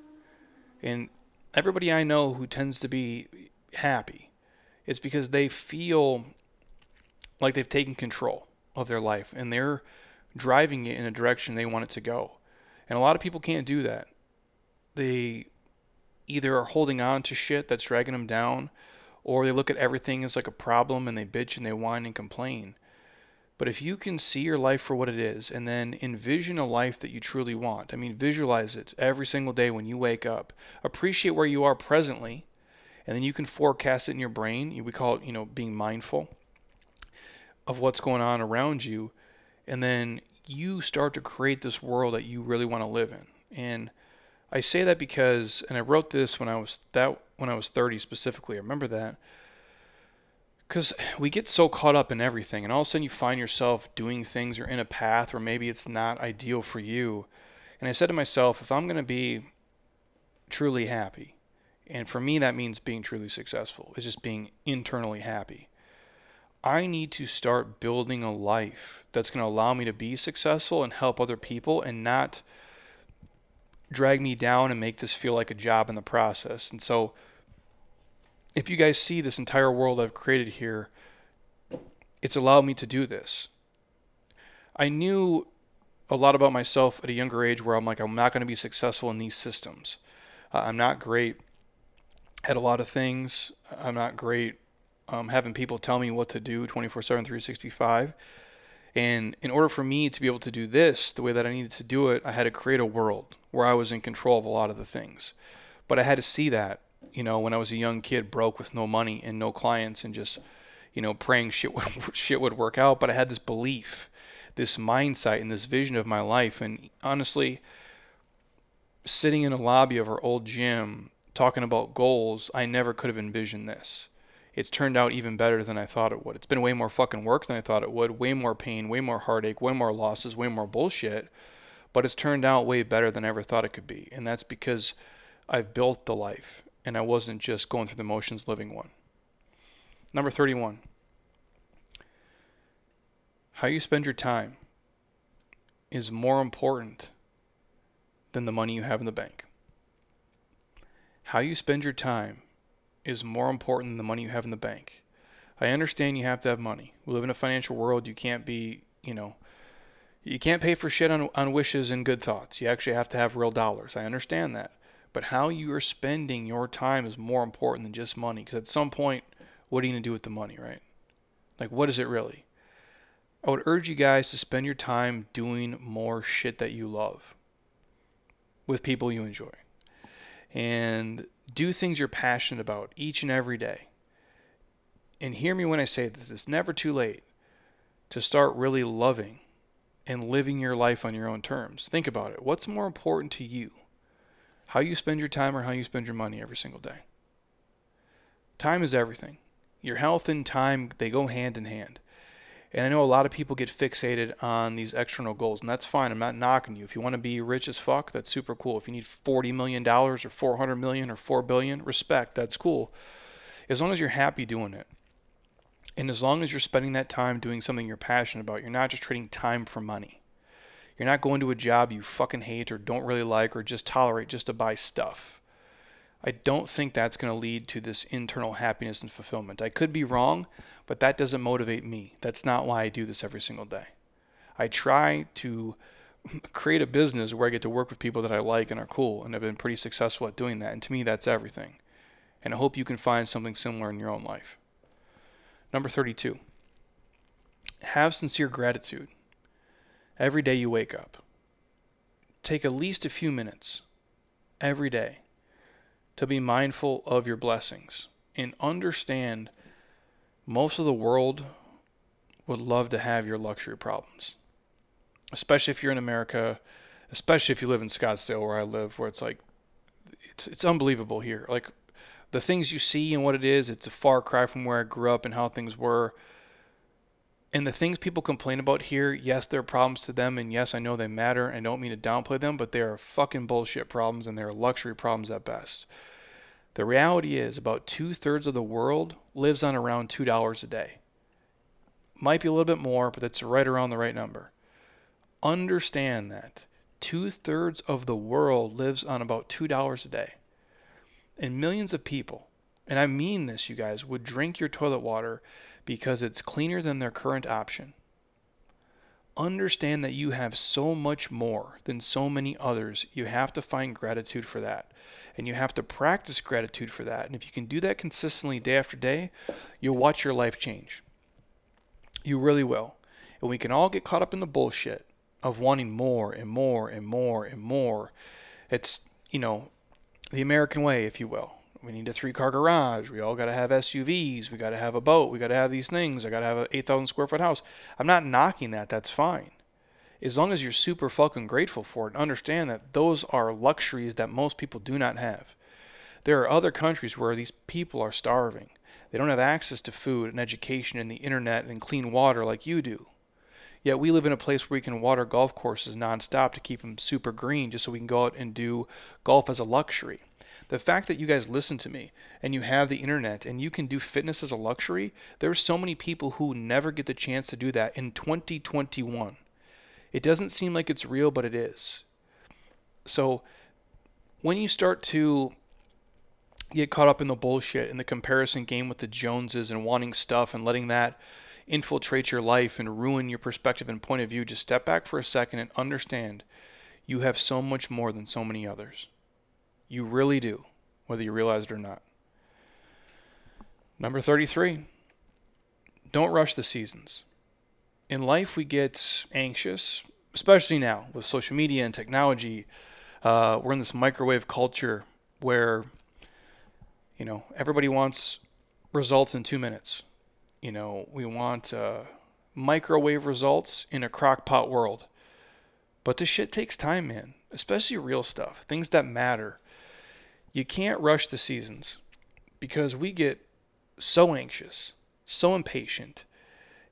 Speaker 1: And everybody I know who tends to be happy, it's because they feel like they've taken control of their life and they're driving it in a direction they want it to go. And a lot of people can't do that. They either are holding on to shit that's dragging them down or they look at everything as like a problem and they bitch and they whine and complain. But if you can see your life for what it is and then envision a life that you truly want, I mean, visualize it every single day when you wake up, appreciate where you are presently, and then you can forecast it in your brain. We call it, you know, being mindful of what's going on around you. And then you start to create this world that you really want to live in. And I say that because, and I wrote this when I was that when I was 30 specifically. I remember that because we get so caught up in everything, and all of a sudden you find yourself doing things or in a path where maybe it's not ideal for you. And I said to myself, if I'm going to be truly happy, and for me that means being truly successful, is just being internally happy. I need to start building a life that's going to allow me to be successful and help other people and not drag me down and make this feel like a job in the process. And so if you guys see this entire world I've created here, it's allowed me to do this. I knew a lot about myself at a younger age where I'm like, I'm not going to be successful in these systems. Uh, I'm not great at a lot of things. I'm not great um, having people tell me what to do 24 7, 365. And in order for me to be able to do this the way that I needed to do it, I had to create a world where I was in control of a lot of the things. But I had to see that you know, when I was a young kid, broke with no money and no clients, and just, you know, praying shit would shit would work out. But I had this belief, this mindset, and this vision of my life. And honestly, sitting in a lobby of our old gym talking about goals, I never could have envisioned this. It's turned out even better than I thought it would. It's been way more fucking work than I thought it would. Way more pain, way more heartache, way more losses, way more bullshit. But it's turned out way better than I ever thought it could be. And that's because I've built the life and I wasn't just going through the motions living one. Number 31. How you spend your time is more important than the money you have in the bank. How you spend your time is more important than the money you have in the bank. I understand you have to have money. We live in a financial world. You can't be, you know, you can't pay for shit on, on wishes and good thoughts. You actually have to have real dollars. I understand that. But how you are spending your time is more important than just money. Because at some point, what are you going to do with the money, right? Like, what is it really? I would urge you guys to spend your time doing more shit that you love with people you enjoy. And do things you're passionate about each and every day. And hear me when I say this it's never too late to start really loving and living your life on your own terms. Think about it. What's more important to you? how you spend your time or how you spend your money every single day. Time is everything. Your health and time, they go hand in hand. And I know a lot of people get fixated on these external goals, and that's fine. I'm not knocking you. If you want to be rich as fuck, that's super cool. If you need $40 million or 400 million or 4 billion, respect, that's cool. As long as you're happy doing it. And as long as you're spending that time doing something you're passionate about, you're not just trading time for money. You're not going to a job you fucking hate or don't really like or just tolerate just to buy stuff. I don't think that's going to lead to this internal happiness and fulfillment. I could be wrong, but that doesn't motivate me. That's not why I do this every single day. I try to create a business where I get to work with people that I like and are cool, and I've been pretty successful at doing that. And to me, that's everything. And I hope you can find something similar in your own life. Number 32 have sincere gratitude every day you wake up. Take at least a few minutes every day to be mindful of your blessings and understand most of the world would love to have your luxury problems. Especially if you're in America, especially if you live in Scottsdale where I live where it's like it's it's unbelievable here. Like the things you see and what it is, it's a far cry from where I grew up and how things were. And the things people complain about here, yes, there are problems to them, and yes, I know they matter. I don't mean to downplay them, but they are fucking bullshit problems, and they're luxury problems at best. The reality is, about two thirds of the world lives on around $2 a day. Might be a little bit more, but that's right around the right number. Understand that two thirds of the world lives on about $2 a day. And millions of people, and I mean this, you guys, would drink your toilet water because it's cleaner than their current option. Understand that you have so much more than so many others. You have to find gratitude for that. And you have to practice gratitude for that. And if you can do that consistently day after day, you'll watch your life change. You really will. And we can all get caught up in the bullshit of wanting more and more and more and more. It's, you know, the American way, if you will. We need a three car garage. We all got to have SUVs. We got to have a boat. We got to have these things. I got to have an 8,000 square foot house. I'm not knocking that. That's fine. As long as you're super fucking grateful for it understand that those are luxuries that most people do not have. There are other countries where these people are starving. They don't have access to food and education and the internet and clean water like you do. Yet we live in a place where we can water golf courses nonstop to keep them super green just so we can go out and do golf as a luxury. The fact that you guys listen to me and you have the internet and you can do fitness as a luxury, there are so many people who never get the chance to do that in 2021. It doesn't seem like it's real, but it is. So when you start to get caught up in the bullshit in the comparison game with the Joneses and wanting stuff and letting that infiltrate your life and ruin your perspective and point of view, just step back for a second and understand you have so much more than so many others. You really do, whether you realize it or not. Number 33 don't rush the seasons. In life, we get anxious, especially now with social media and technology. Uh, we're in this microwave culture where, you know, everybody wants results in two minutes. You know, we want uh, microwave results in a crockpot world. But this shit takes time, man, especially real stuff, things that matter. You can't rush the seasons because we get so anxious, so impatient,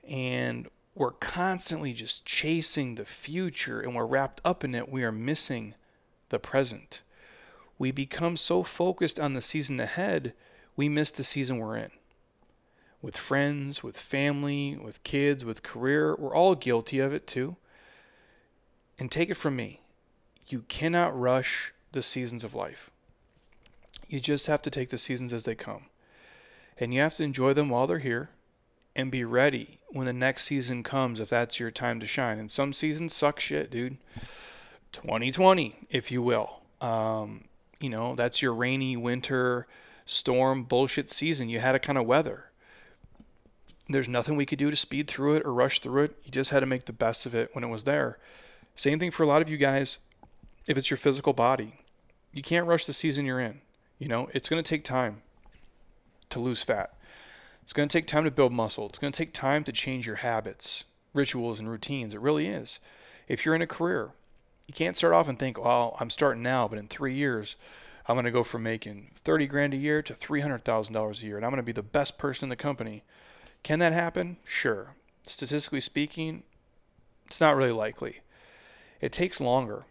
Speaker 1: and we're constantly just chasing the future and we're wrapped up in it. We are missing the present. We become so focused on the season ahead, we miss the season we're in. With friends, with family, with kids, with career, we're all guilty of it too. And take it from me, you cannot rush the seasons of life. You just have to take the seasons as they come. And you have to enjoy them while they're here and be ready when the next season comes if that's your time to shine. And some seasons suck shit, dude. 2020, if you will. Um, you know, that's your rainy winter storm bullshit season. You had to kind of weather. There's nothing we could do to speed through it or rush through it. You just had to make the best of it when it was there. Same thing for a lot of you guys. If it's your physical body, you can't rush the season you're in. You know, it's going to take time to lose fat. It's going to take time to build muscle. It's going to take time to change your habits, rituals, and routines. It really is. If you're in a career, you can't start off and think, well, I'm starting now, but in three years, I'm going to go from making 30 grand a year to $300,000 a year, and I'm going to be the best person in the company. Can that happen? Sure. Statistically speaking, it's not really likely. It takes longer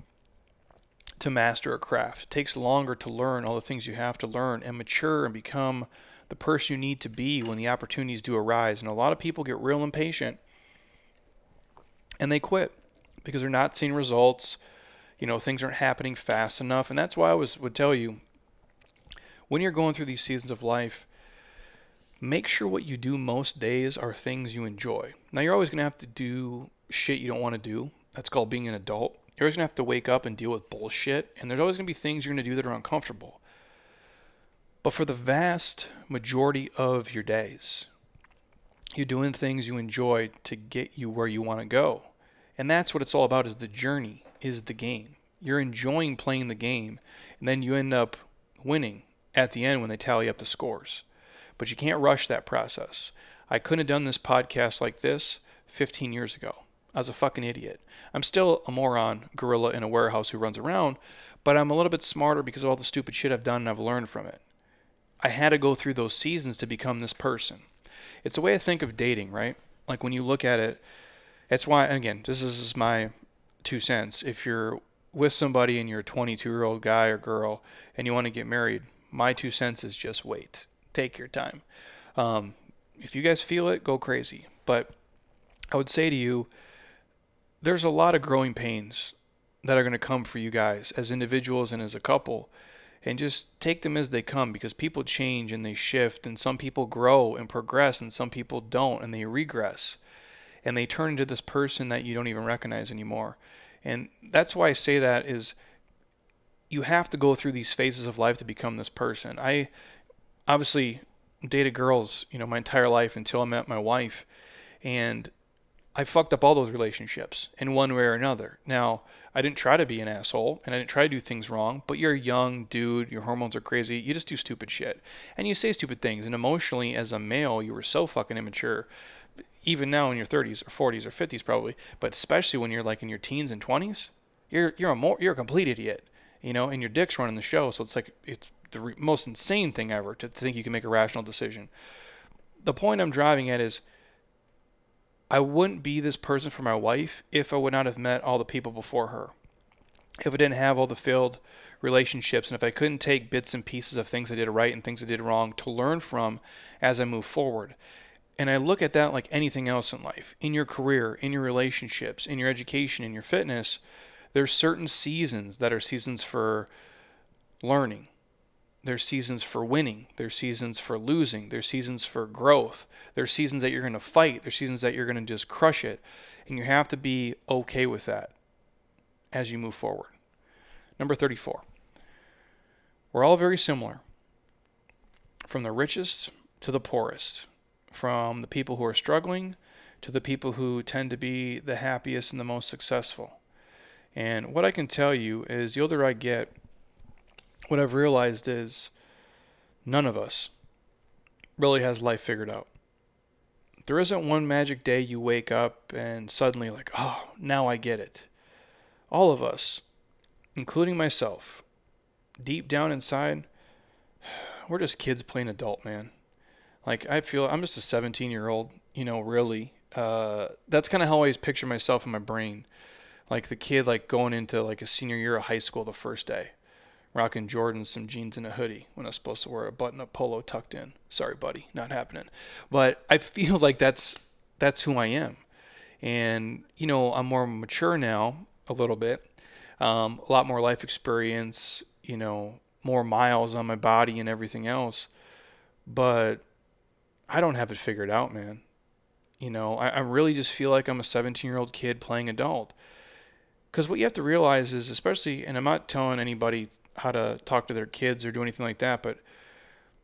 Speaker 1: to master a craft. It takes longer to learn all the things you have to learn and mature and become the person you need to be when the opportunities do arise. And a lot of people get real impatient and they quit because they're not seeing results. You know, things aren't happening fast enough. And that's why I was would tell you when you're going through these seasons of life, make sure what you do most days are things you enjoy. Now you're always going to have to do shit you don't want to do. That's called being an adult. You're always going to have to wake up and deal with bullshit, and there's always going to be things you're going to do that are uncomfortable. But for the vast majority of your days, you're doing things you enjoy to get you where you want to go. And that's what it's all about is the journey, is the game. You're enjoying playing the game, and then you end up winning at the end when they tally up the scores. But you can't rush that process. I couldn't have done this podcast like this 15 years ago. I was a fucking idiot. I'm still a moron gorilla in a warehouse who runs around, but I'm a little bit smarter because of all the stupid shit I've done and I've learned from it. I had to go through those seasons to become this person. It's a way I think of dating, right? Like when you look at it, it's why, again, this is my two cents. If you're with somebody and you're a 22 year old guy or girl and you want to get married, my two cents is just wait. Take your time. Um, if you guys feel it, go crazy. But I would say to you, there's a lot of growing pains that are going to come for you guys as individuals and as a couple and just take them as they come because people change and they shift and some people grow and progress and some people don't and they regress and they turn into this person that you don't even recognize anymore and that's why I say that is you have to go through these phases of life to become this person I obviously dated girls you know my entire life until I met my wife and I fucked up all those relationships in one way or another. Now, I didn't try to be an asshole and I didn't try to do things wrong, but you're a young dude, your hormones are crazy, you just do stupid shit. And you say stupid things. And emotionally, as a male, you were so fucking immature. Even now in your 30s or 40s or 50s, probably, but especially when you're like in your teens and 20s, you're you're a more you're a complete idiot, you know, and your dick's running the show. So it's like it's the re- most insane thing ever to think you can make a rational decision. The point I'm driving at is I wouldn't be this person for my wife if I would not have met all the people before her. If I didn't have all the failed relationships and if I couldn't take bits and pieces of things I did right and things I did wrong to learn from as I move forward. And I look at that like anything else in life. In your career, in your relationships, in your education, in your fitness, there's certain seasons that are seasons for learning there's seasons for winning. There's seasons for losing. There's seasons for growth. There's seasons that you're going to fight. There's seasons that you're going to just crush it. And you have to be okay with that as you move forward. Number 34. We're all very similar. From the richest to the poorest. From the people who are struggling to the people who tend to be the happiest and the most successful. And what I can tell you is the older I get, what I've realized is none of us really has life figured out. There isn't one magic day you wake up and suddenly, like, oh, now I get it. All of us, including myself, deep down inside, we're just kids playing adult, man. Like, I feel I'm just a 17 year old, you know, really. Uh, that's kind of how I always picture myself in my brain. Like the kid, like going into like a senior year of high school the first day rocking Jordans, some jeans, and a hoodie when I was supposed to wear a button-up polo tucked in. Sorry, buddy, not happening. But I feel like that's that's who I am, and you know I'm more mature now a little bit, um, a lot more life experience, you know, more miles on my body and everything else, but I don't have it figured out, man. You know, I, I really just feel like I'm a 17 year old kid playing adult. Because what you have to realize is, especially, and I'm not telling anybody how to talk to their kids or do anything like that, but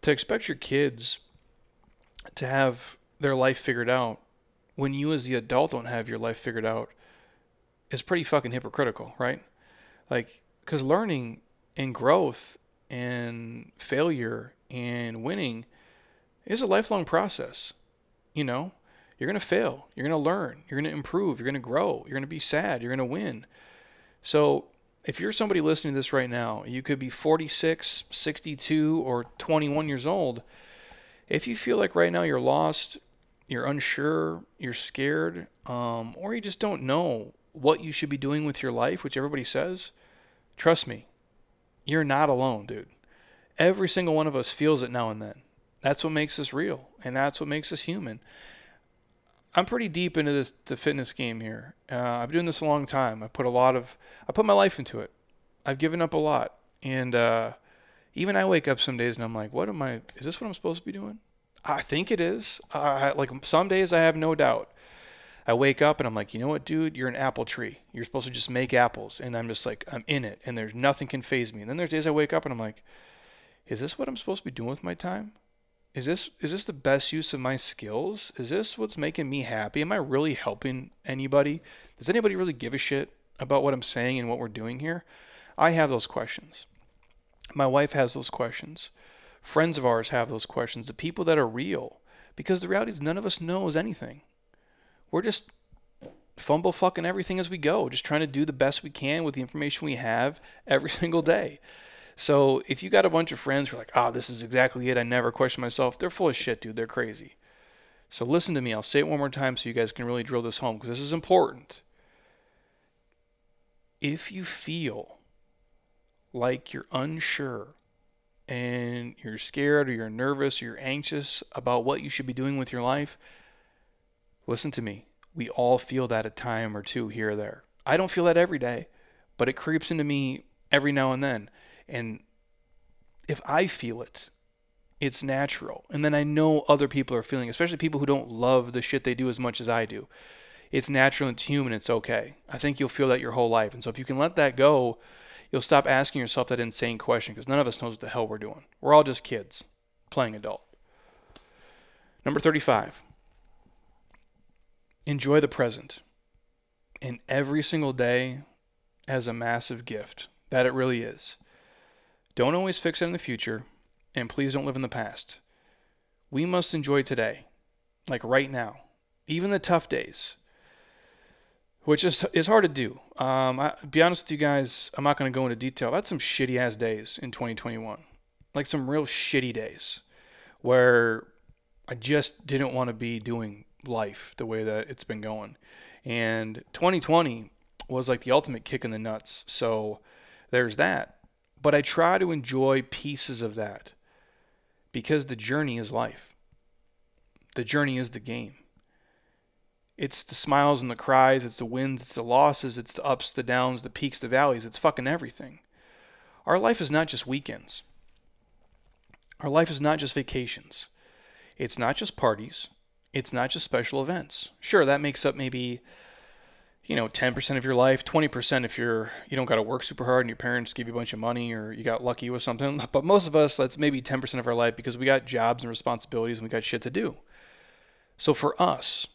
Speaker 1: to expect your kids to have their life figured out when you as the adult don't have your life figured out is pretty fucking hypocritical, right? Like cuz learning and growth and failure and winning is a lifelong process. You know, you're going to fail, you're going to learn, you're going to improve, you're going to grow, you're going to be sad, you're going to win. So if you're somebody listening to this right now, you could be 46, 62, or 21 years old. If you feel like right now you're lost, you're unsure, you're scared, um, or you just don't know what you should be doing with your life, which everybody says, trust me, you're not alone, dude. Every single one of us feels it now and then. That's what makes us real, and that's what makes us human. I'm pretty deep into this the fitness game here. Uh, I've been doing this a long time. I put a lot of I put my life into it. I've given up a lot, and uh, even I wake up some days and I'm like, what am I? Is this what I'm supposed to be doing? I think it is. Uh, like some days I have no doubt. I wake up and I'm like, you know what, dude? You're an apple tree. You're supposed to just make apples, and I'm just like, I'm in it, and there's nothing can phase me. And then there's days I wake up and I'm like, is this what I'm supposed to be doing with my time? Is this is this the best use of my skills? Is this what's making me happy? Am I really helping anybody? Does anybody really give a shit about what I'm saying and what we're doing here? I have those questions. My wife has those questions. Friends of ours have those questions. The people that are real. Because the reality is none of us knows anything. We're just fumble fucking everything as we go, just trying to do the best we can with the information we have every single day. So if you got a bunch of friends who are like, oh, this is exactly it, I never question myself, they're full of shit, dude. They're crazy. So listen to me. I'll say it one more time so you guys can really drill this home because this is important. If you feel like you're unsure and you're scared or you're nervous or you're anxious about what you should be doing with your life, listen to me. We all feel that a time or two here or there. I don't feel that every day, but it creeps into me every now and then. And if I feel it, it's natural. And then I know other people are feeling, especially people who don't love the shit they do as much as I do. It's natural it's human. It's okay. I think you'll feel that your whole life. And so if you can let that go, you'll stop asking yourself that insane question because none of us knows what the hell we're doing. We're all just kids playing adult. Number 35. enjoy the present. And every single day as a massive gift. That it really is. Don't always fix it in the future, and please don't live in the past. We must enjoy today, like right now, even the tough days, which is is hard to do. Um, I, be honest with you guys, I'm not going to go into detail. I had some shitty ass days in 2021, like some real shitty days, where I just didn't want to be doing life the way that it's been going. And 2020 was like the ultimate kick in the nuts. So there's that. But I try to enjoy pieces of that because the journey is life. The journey is the game. It's the smiles and the cries, it's the wins, it's the losses, it's the ups, the downs, the peaks, the valleys, it's fucking everything. Our life is not just weekends. Our life is not just vacations. It's not just parties. It's not just special events. Sure, that makes up maybe you know 10% of your life 20% if you're you don't got to work super hard and your parents give you a bunch of money or you got lucky with something. But most of us that's maybe 10% of our life because we got jobs and responsibilities and we got shit to do. So for us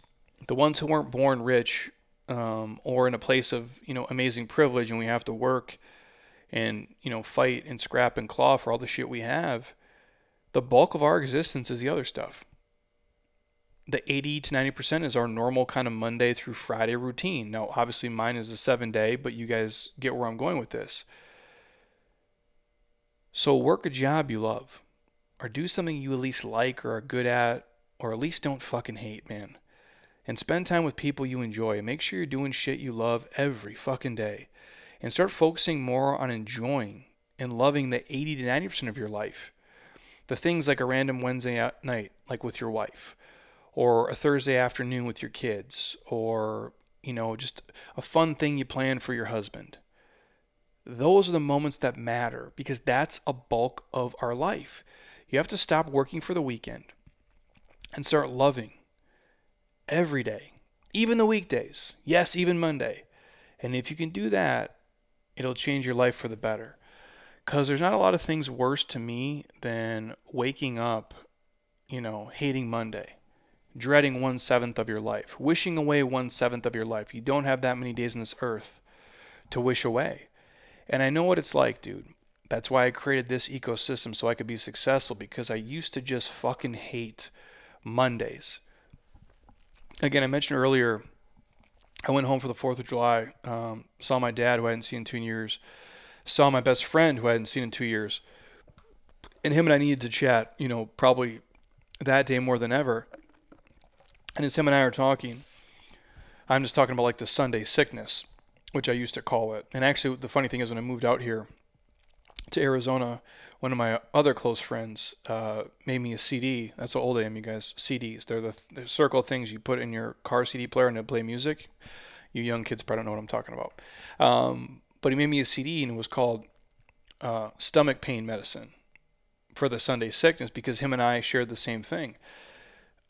Speaker 1: the ones who weren't born rich um, or in a place of you know amazing privilege and we have to work and you know fight and scrap and claw for all the shit we have the bulk of our existence is the other stuff the 80 to 90% is our normal kind of Monday through Friday routine. Now, obviously, mine is a seven day, but you guys get where I'm going with this. So, work a job you love, or do something you at least like or are good at, or at least don't fucking hate, man. And spend time with people you enjoy. Make sure you're doing shit you love every fucking day. And start focusing more on enjoying and loving the 80 to 90% of your life. The things like a random Wednesday night, like with your wife or a Thursday afternoon with your kids, or, you know, just a fun thing you plan for your husband. Those are the moments that matter because that's a bulk of our life. You have to stop working for the weekend and start loving every day, even the weekdays. Yes, even Monday. And if you can do that, it'll change your life for the better. Because there's not a lot of things worse to me than waking up, you know, hating Monday dreading one seventh of your life, wishing away one seventh of your life. You don't have that many days on this earth to wish away. And I know what it's like, dude. That's why I created this ecosystem so I could be successful because I used to just fucking hate Mondays. Again, I mentioned earlier, I went home for the 4th of July, um, saw my dad who I hadn't seen in two years, saw my best friend who I hadn't seen in two years. And him and I needed to chat, you know, probably that day more than ever. And as him and I are talking, I'm just talking about like the Sunday sickness, which I used to call it. And actually, the funny thing is, when I moved out here to Arizona, one of my other close friends uh, made me a CD. That's how old I am, you guys. CDs. They're the, the circle things you put in your car CD player and to play music. You young kids probably don't know what I'm talking about. Um, but he made me a CD and it was called uh, Stomach Pain Medicine for the Sunday sickness because him and I shared the same thing.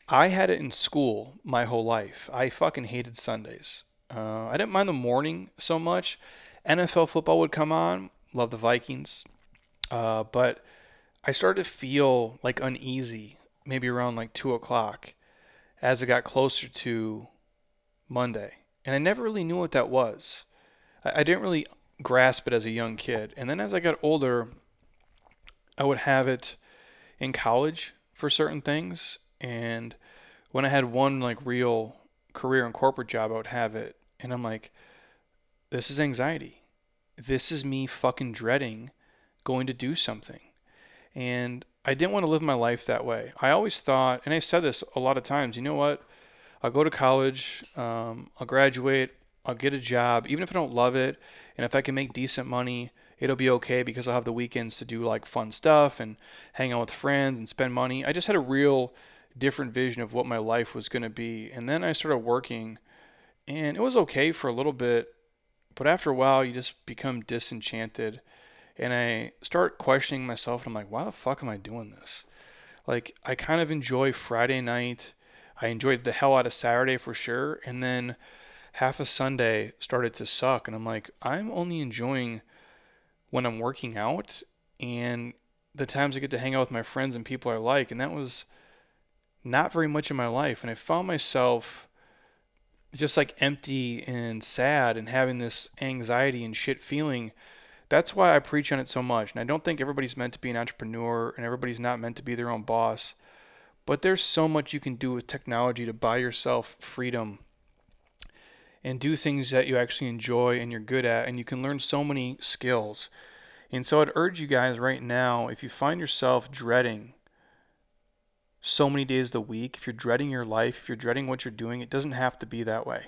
Speaker 1: I had it in school my whole life. I fucking hated Sundays. Uh, I didn't mind the morning so much. NFL football would come on. Love the Vikings. Uh, but I started to feel like uneasy maybe around like 2 o'clock as it got closer to Monday. And I never really knew what that was. I, I didn't really grasp it as a young kid. And then as I got older, I would have it in college for certain things and when I had one like real career and corporate job, I would have it. And I'm like, this is anxiety. This is me fucking dreading going to do something. And I didn't want to live my life that way. I always thought, and I said this a lot of times, you know what? I'll go to college, um, I'll graduate, I'll get a job, even if I don't love it, and if I can make decent money, it'll be okay because I'll have the weekends to do like fun stuff and hang out with friends and spend money. I just had a real different vision of what my life was going to be. And then I started working, and it was okay for a little bit, but after a while, you just become disenchanted. And I start questioning myself, and I'm like, why the fuck am I doing this? Like, I kind of enjoy Friday night. I enjoyed the hell out of Saturday for sure. And then half of Sunday started to suck. And I'm like, I'm only enjoying when I'm working out and the times I get to hang out with my friends and people I like. And that was not very much in my life. And I found myself just like empty and sad and having this anxiety and shit feeling. That's why I preach on it so much. And I don't think everybody's meant to be an entrepreneur and everybody's not meant to be their own boss. But there's so much you can do with technology to buy yourself freedom and do things that you actually enjoy and you're good at. And you can learn so many skills. And so I'd urge you guys right now if you find yourself dreading so many days of the week, if you're dreading your life, if you're dreading what you're doing, it doesn't have to be that way.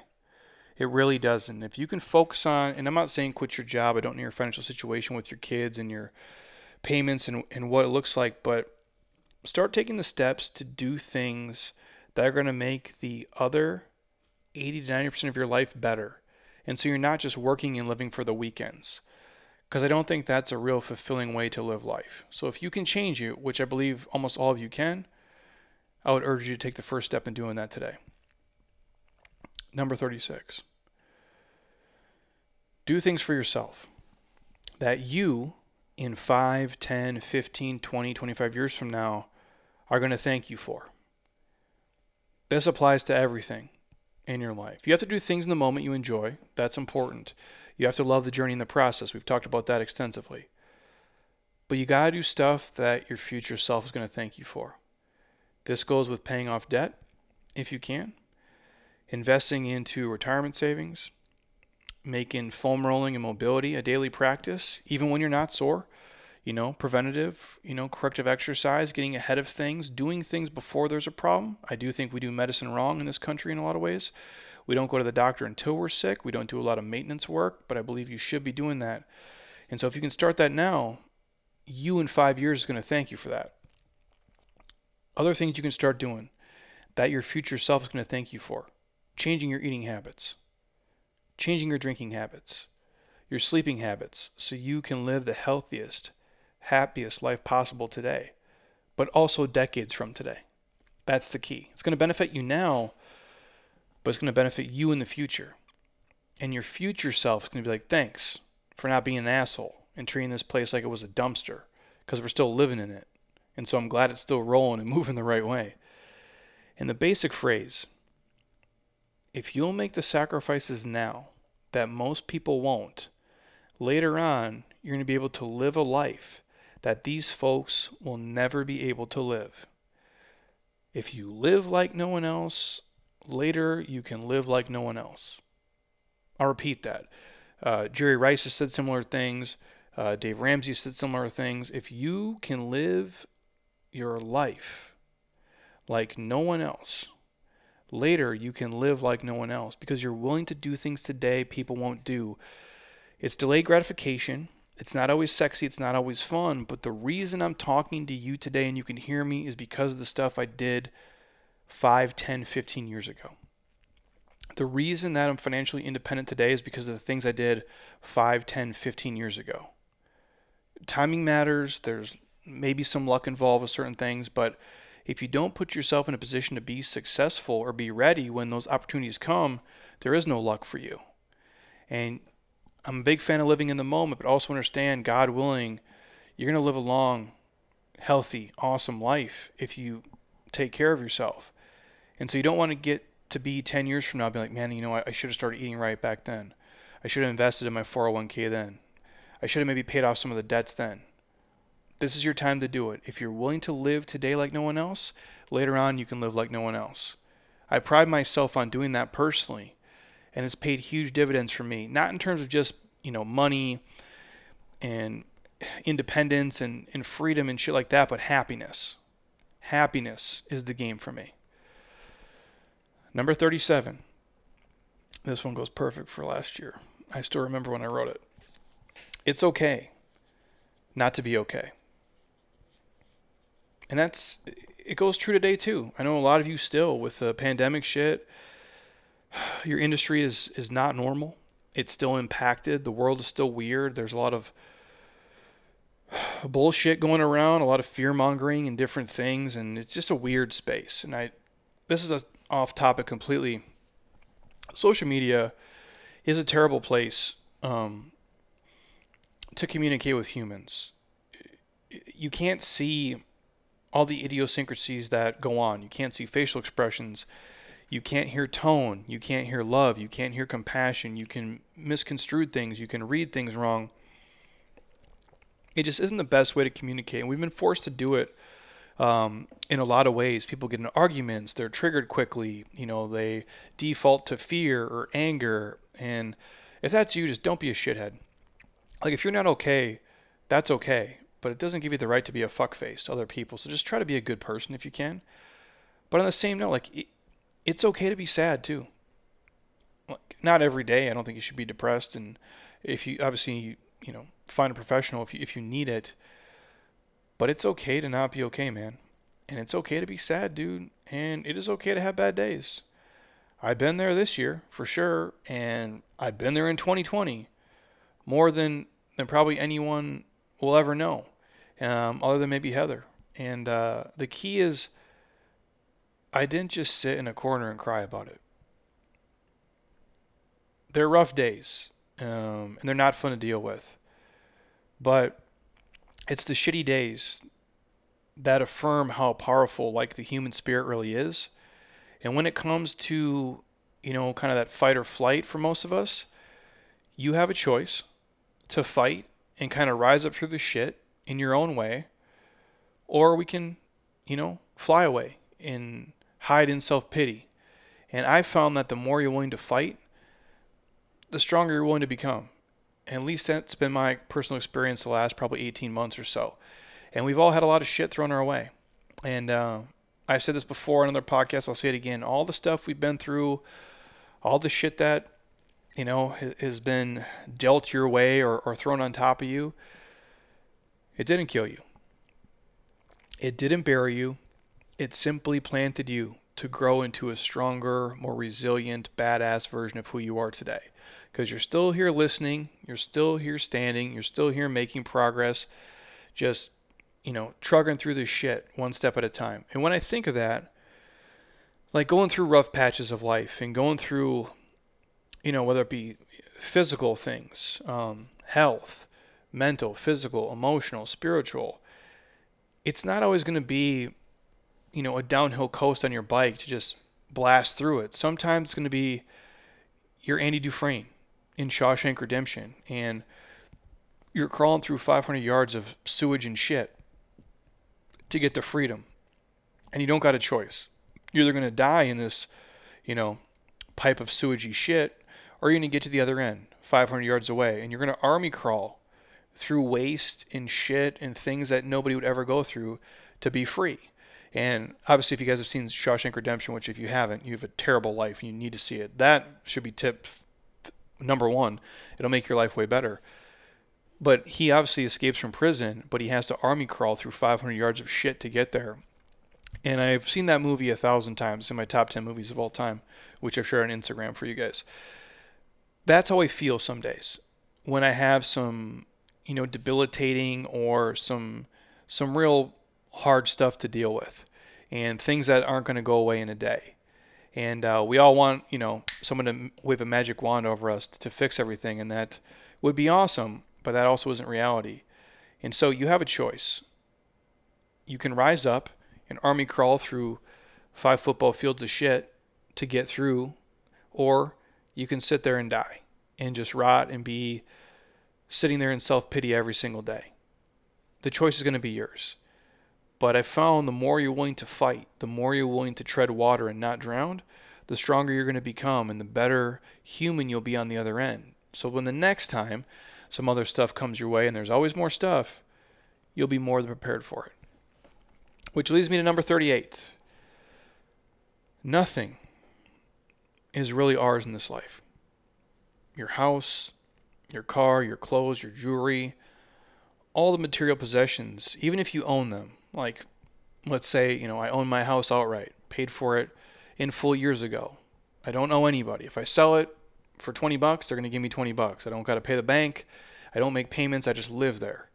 Speaker 1: It really doesn't. If you can focus on, and I'm not saying quit your job, I don't know your financial situation with your kids and your payments and, and what it looks like, but start taking the steps to do things that are going to make the other 80 to 90% of your life better. And so you're not just working and living for the weekends. Because I don't think that's a real fulfilling way to live life. So if you can change it, which I believe almost all of you can, I would urge you to take the first step in doing that today. Number 36. Do things for yourself that you in 5, 10, 15, 20, 25 years from now are going to thank you for. This applies to everything in your life. You have to do things in the moment you enjoy. That's important. You have to love the journey and the process. We've talked about that extensively. But you got to do stuff that your future self is going to thank you for. This goes with paying off debt if you can, investing into retirement savings, making foam rolling and mobility a daily practice, even when you're not sore. You know, preventative, you know, corrective exercise, getting ahead of things, doing things before there's a problem. I do think we do medicine wrong in this country in a lot of ways. We don't go to the doctor until we're sick. We don't do a lot of maintenance work, but I believe you should be doing that. And so if you can start that now, you in five years is going to thank you for that. Other things you can start doing that your future self is going to thank you for changing your eating habits, changing your drinking habits, your sleeping habits, so you can live the healthiest, happiest life possible today, but also decades from today. That's the key. It's going to benefit you now, but it's going to benefit you in the future. And your future self is going to be like, thanks for not being an asshole and treating this place like it was a dumpster because we're still living in it. And so I'm glad it's still rolling and moving the right way. And the basic phrase if you'll make the sacrifices now that most people won't, later on, you're going to be able to live a life that these folks will never be able to live. If you live like no one else, later you can live like no one else. I'll repeat that. Uh, Jerry Rice has said similar things. Uh, Dave Ramsey said similar things. If you can live your life like no one else, later you can live like no one else because you're willing to do things today people won't do. It's delayed gratification. It's not always sexy, it's not always fun, but the reason I'm talking to you today and you can hear me is because of the stuff I did 5, 10, 15 years ago. The reason that I'm financially independent today is because of the things I did 5, 10, 15 years ago. Timing matters. There's maybe some luck involved with certain things, but if you don't put yourself in a position to be successful or be ready when those opportunities come, there is no luck for you. And I'm a big fan of living in the moment, but also understand, God willing, you're going to live a long, healthy, awesome life if you take care of yourself. And so you don't want to get to be 10 years from now, be like, man, you know, I, I should have started eating right back then. I should have invested in my 401k then. I should have maybe paid off some of the debts then. This is your time to do it. If you're willing to live today like no one else, later on you can live like no one else. I pride myself on doing that personally, and it's paid huge dividends for me. Not in terms of just, you know, money and independence and, and freedom and shit like that, but happiness. Happiness is the game for me. Number 37. This one goes perfect for last year. I still remember when I wrote it. It's okay not to be okay and that's it goes true today too. I know a lot of you still with the pandemic shit. Your industry is is not normal. It's still impacted. The world is still weird. There's a lot of bullshit going around, a lot of fear mongering and different things, and it's just a weird space. And I, this is a off topic completely. Social media is a terrible place um, to communicate with humans. You can't see all the idiosyncrasies that go on. You can't see facial expressions. you can't hear tone, you can't hear love, you can't hear compassion, you can misconstrue things, you can read things wrong. It just isn't the best way to communicate. And we've been forced to do it um, in a lot of ways. People get in arguments, they're triggered quickly, you know, they default to fear or anger. And if that's you, just don't be a shithead. Like, if you're not okay, that's okay. But it doesn't give you the right to be a fuckface to other people. So just try to be a good person if you can. But on the same note, like, it's okay to be sad too. Like, not every day. I don't think you should be depressed. And if you obviously, you know, find a professional if you if you need it. But it's okay to not be okay, man. And it's okay to be sad, dude. And it is okay to have bad days. I've been there this year for sure, and I've been there in 2020 more than than probably anyone will ever know, um, other than maybe Heather. And uh, the key is I didn't just sit in a corner and cry about it. They're rough days, um, and they're not fun to deal with. But it's the shitty days that affirm how powerful, like the human spirit, really is. And when it comes to, you know, kind of that fight or flight for most of us, you have a choice to fight and kind of rise up through the shit in your own way, or we can, you know, fly away and hide in self pity. And I've found that the more you're willing to fight, the stronger you're willing to become. And at least that's been my personal experience the last probably 18 months or so. And we've all had a lot of shit thrown our way. And uh, I've said this before on other podcasts, I'll say it again. All the stuff we've been through, all the shit that, you know, has been dealt your way or, or thrown on top of you, it didn't kill you. It didn't bury you. It simply planted you to grow into a stronger, more resilient, badass version of who you are today. Because you're still here listening, you're still here standing, you're still here making progress, just, you know, trugging through this shit one step at a time. And when I think of that, like going through rough patches of life and going through, you know, whether it be physical things, um, health, mental, physical, emotional, spiritual, it's not always going to be you know, a downhill coast on your bike to just blast through it. Sometimes it's going to be you're Andy Dufresne in Shawshank Redemption and you're crawling through 500 yards of sewage and shit to get to freedom. And you don't got a choice. You're either going to die in this, you know, pipe of sewagey shit or you're going to get to the other end 500 yards away and you're going to army crawl through waste and shit and things that nobody would ever go through to be free. And obviously, if you guys have seen Shawshank Redemption, which if you haven't, you have a terrible life and you need to see it. That should be tip number one. It'll make your life way better. But he obviously escapes from prison, but he has to army crawl through 500 yards of shit to get there. And I've seen that movie a thousand times in my top 10 movies of all time, which I've shared on Instagram for you guys. That's how I feel some days when I have some, you know, debilitating or some some real hard stuff to deal with and things that aren't going to go away in a day. And uh, we all want, you know, someone to wave a magic wand over us to, to fix everything, and that would be awesome, but that also isn't reality. And so you have a choice. You can rise up and army crawl through five football fields of shit to get through, or you can sit there and die and just rot and be sitting there in self pity every single day. The choice is going to be yours. But I found the more you're willing to fight, the more you're willing to tread water and not drown, the stronger you're going to become and the better human you'll be on the other end. So when the next time some other stuff comes your way, and there's always more stuff, you'll be more than prepared for it. Which leads me to number 38. Nothing is really ours in this life. Your house, your car, your clothes, your jewelry, all the material possessions, even if you own them, like, let's say, you know, I own my house outright, paid for it in full years ago. I don't owe anybody. If I sell it for 20 bucks, they're going to give me 20 bucks. I don't got to pay the bank. I don't make payments. I just live there.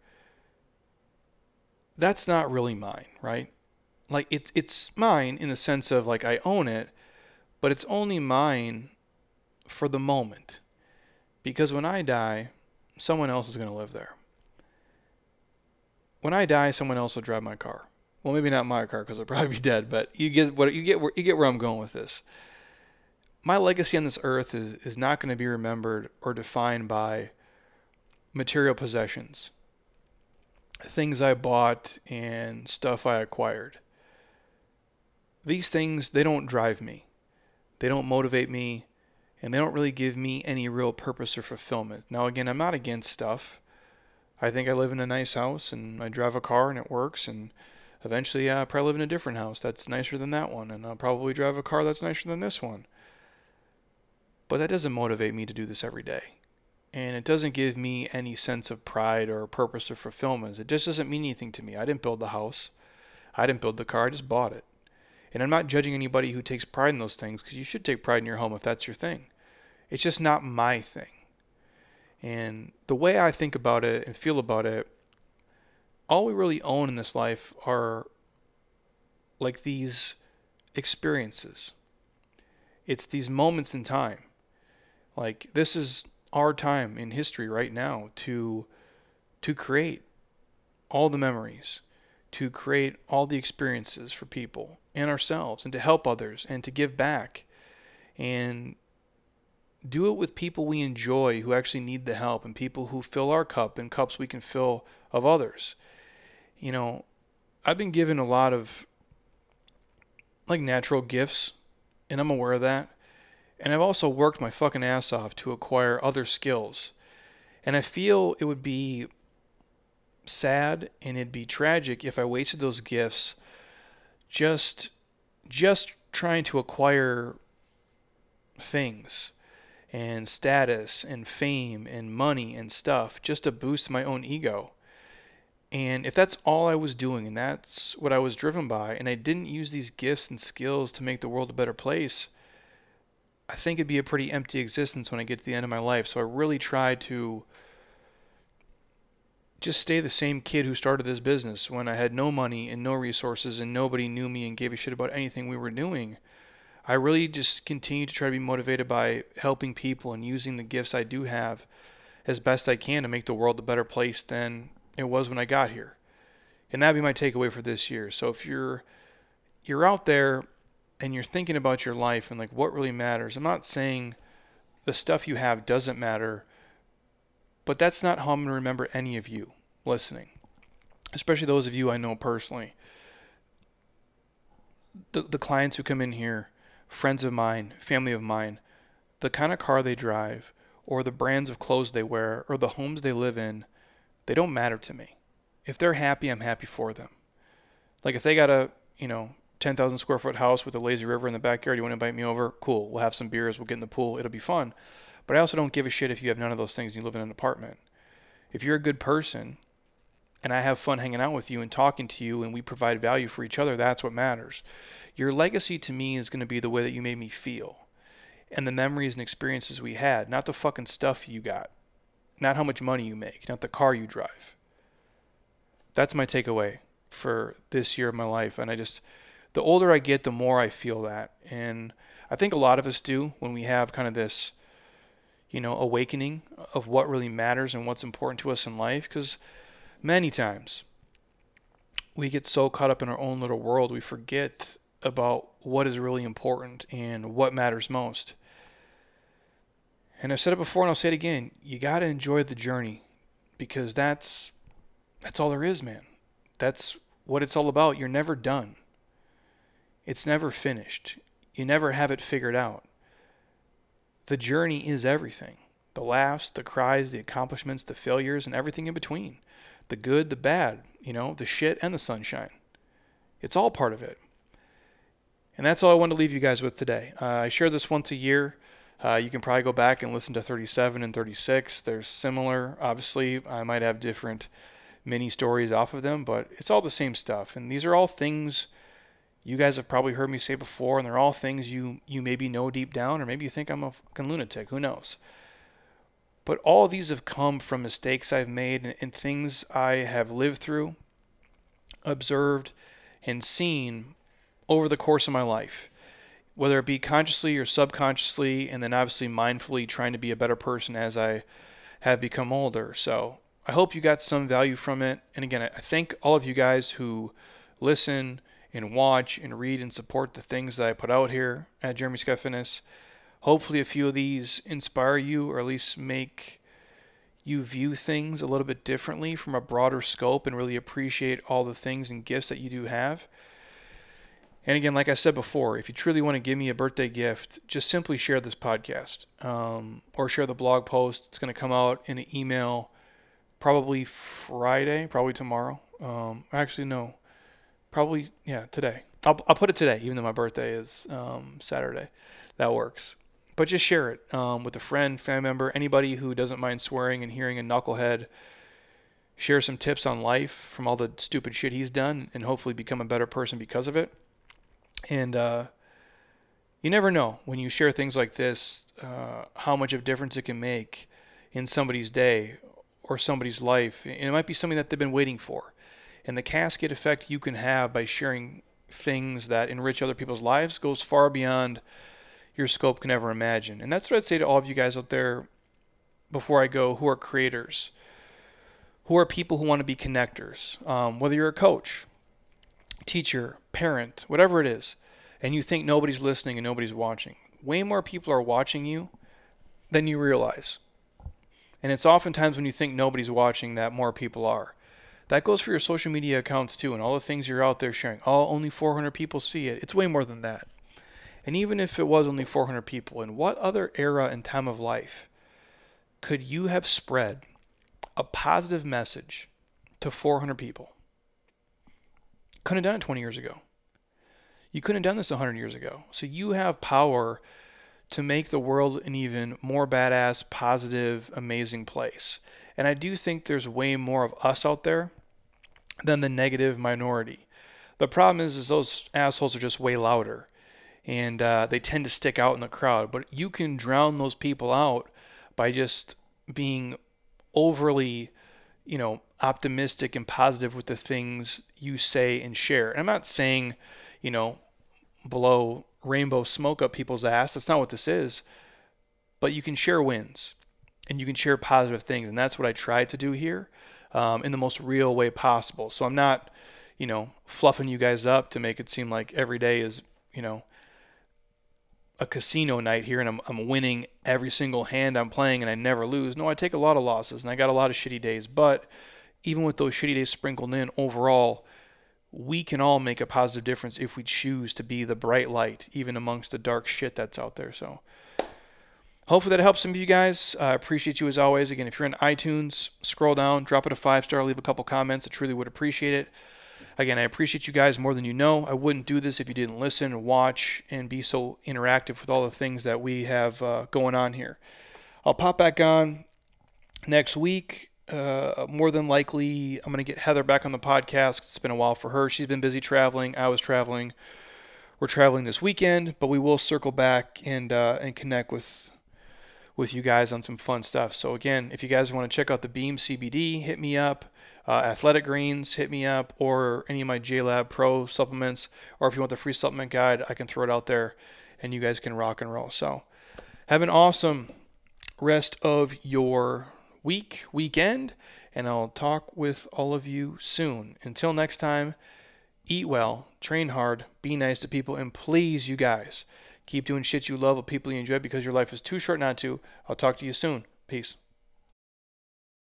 Speaker 1: That's not really mine, right? Like it, it's mine in the sense of like I own it, but it's only mine for the moment. Because when I die, someone else is going to live there when I die, someone else will drive my car. Well, maybe not my car because I'll probably be dead, but you get what you get where you get where I'm going with this. my legacy on this earth is, is not going to be remembered or defined by material possessions, things I bought and stuff I acquired. These things, they don't drive me, they don't motivate me, and they don't really give me any real purpose or fulfillment. Now, again, I'm not against stuff. I think I live in a nice house and I drive a car and it works, and eventually yeah, I'll probably live in a different house that's nicer than that one, and I'll probably drive a car that's nicer than this one. But that doesn't motivate me to do this every day and it doesn't give me any sense of pride or purpose or fulfillment. It just doesn't mean anything to me. I didn't build the house, I didn't build the car, I just bought it. And I'm not judging anybody who takes pride in those things because you should take pride in your home if that's your thing. It's just not my thing. And the way I think about it and feel about it, all we really own in this life are like these experiences. It's these moments in time. Like this is our time in history right now to to create all the memories, to create all the experiences for people and ourselves and to help others and to give back and do it with people we enjoy who actually need the help and people who fill our cup and cups we can fill of others. You know, I've been given a lot of like natural gifts and I'm aware of that. And I've also worked my fucking ass off to acquire other skills. And I feel it would be sad and it'd be tragic if I wasted those gifts just just trying to acquire things and status and fame and money and stuff just to boost my own ego. And if that's all I was doing and that's what I was driven by, and I didn't use these gifts and skills to make the world a better place, I think it'd be a pretty empty existence when I get to the end of my life. So I really try to just stay the same kid who started this business when I had no money and no resources and nobody knew me and gave a shit about anything we were doing. I really just continue to try to be motivated by helping people and using the gifts I do have as best I can to make the world a better place than it was when I got here. And that'd be my takeaway for this year. So if you're you're out there and you're thinking about your life and like what really matters, I'm not saying the stuff you have doesn't matter, but that's not how I'm going to remember any of you listening, especially those of you I know personally. The, the clients who come in here, friends of mine, family of mine, the kind of car they drive, or the brands of clothes they wear, or the homes they live in, they don't matter to me. If they're happy, I'm happy for them. Like if they got a, you know, 10,000 square foot house with a lazy river in the backyard. You want to invite me over? Cool. We'll have some beers. We'll get in the pool. It'll be fun. But I also don't give a shit if you have none of those things and you live in an apartment. If you're a good person and I have fun hanging out with you and talking to you and we provide value for each other, that's what matters. Your legacy to me is going to be the way that you made me feel and the memories and experiences we had, not the fucking stuff you got, not how much money you make, not the car you drive. That's my takeaway for this year of my life. And I just, the older I get, the more I feel that. And I think a lot of us do when we have kind of this, you know, awakening of what really matters and what's important to us in life. Because many times we get so caught up in our own little world, we forget about what is really important and what matters most. And I've said it before and I'll say it again. You got to enjoy the journey because that's that's all there is, man. That's what it's all about. You're never done. It's never finished. You never have it figured out. The journey is everything the laughs, the cries, the accomplishments, the failures, and everything in between. The good, the bad, you know, the shit and the sunshine. It's all part of it. And that's all I wanted to leave you guys with today. Uh, I share this once a year. Uh, you can probably go back and listen to 37 and 36. They're similar. Obviously, I might have different mini stories off of them, but it's all the same stuff. And these are all things you guys have probably heard me say before, and they're all things you you maybe know deep down, or maybe you think I'm a fucking lunatic. Who knows? But all these have come from mistakes I've made and, and things I have lived through, observed, and seen over the course of my life, whether it be consciously or subconsciously, and then obviously mindfully trying to be a better person as I have become older. So I hope you got some value from it. And again, I thank all of you guys who listen and watch and read and support the things that I put out here at Jeremy Scott Fitness. hopefully a few of these inspire you or at least make you view things a little bit differently from a broader scope and really appreciate all the things and gifts that you do have. And again, like I said before, if you truly want to give me a birthday gift, just simply share this podcast um, or share the blog post. It's going to come out in an email probably Friday, probably tomorrow. Um, actually, no, probably, yeah, today. I'll, I'll put it today, even though my birthday is um, Saturday. That works. But just share it um, with a friend, family member, anybody who doesn't mind swearing and hearing a knucklehead share some tips on life from all the stupid shit he's done and hopefully become a better person because of it. And uh, you never know when you share things like this uh, how much of a difference it can make in somebody's day or somebody's life. And it might be something that they've been waiting for. And the cascade effect you can have by sharing things that enrich other people's lives goes far beyond your scope can ever imagine. And that's what I'd say to all of you guys out there before I go who are creators, who are people who want to be connectors. Um, whether you're a coach, teacher, parent, whatever it is, and you think nobody's listening and nobody's watching, way more people are watching you than you realize. And it's oftentimes when you think nobody's watching that more people are. That goes for your social media accounts too, and all the things you're out there sharing. Oh, only 400 people see it. It's way more than that. And even if it was only 400 people, in what other era and time of life could you have spread a positive message to 400 people? Couldn't have done it 20 years ago. You couldn't have done this 100 years ago. So you have power to make the world an even more badass, positive, amazing place. And I do think there's way more of us out there than the negative minority. The problem is, is those assholes are just way louder and uh, they tend to stick out in the crowd. But you can drown those people out by just being overly, you know, optimistic and positive with the things you say and share. And I'm not saying, you know, blow rainbow smoke up people's ass. That's not what this is. But you can share wins and you can share positive things. And that's what I tried to do here um, in the most real way possible. So I'm not, you know, fluffing you guys up to make it seem like every day is, you know, a casino night here and I'm, I'm winning every single hand I'm playing and I never lose. No, I take a lot of losses and I got a lot of shitty days. But even with those shitty days sprinkled in, overall, we can all make a positive difference if we choose to be the bright light, even amongst the dark shit that's out there. So hopefully that helps some of you guys. I uh, appreciate you as always. Again, if you're in iTunes, scroll down, drop it a five star, leave a couple comments. I truly would appreciate it. Again, I appreciate you guys more than you know. I wouldn't do this if you didn't listen, watch, and be so interactive with all the things that we have uh, going on here. I'll pop back on next week. Uh, more than likely, I'm going to get Heather back on the podcast. It's been a while for her. She's been busy traveling. I was traveling. We're traveling this weekend, but we will circle back and uh, and connect with with you guys on some fun stuff. So again, if you guys want to check out the Beam CBD, hit me up uh, Athletic Greens, hit me up, or any of my JLab Pro supplements, or if you want the free supplement guide, I can throw it out there and you guys can rock and roll. So, have an awesome rest of your week, weekend, and I'll talk with all of you soon. Until next time, eat well, train hard, be nice to people, and please, you guys, keep doing shit you love with people you enjoy because your life is too short not to. I'll talk to you soon. Peace.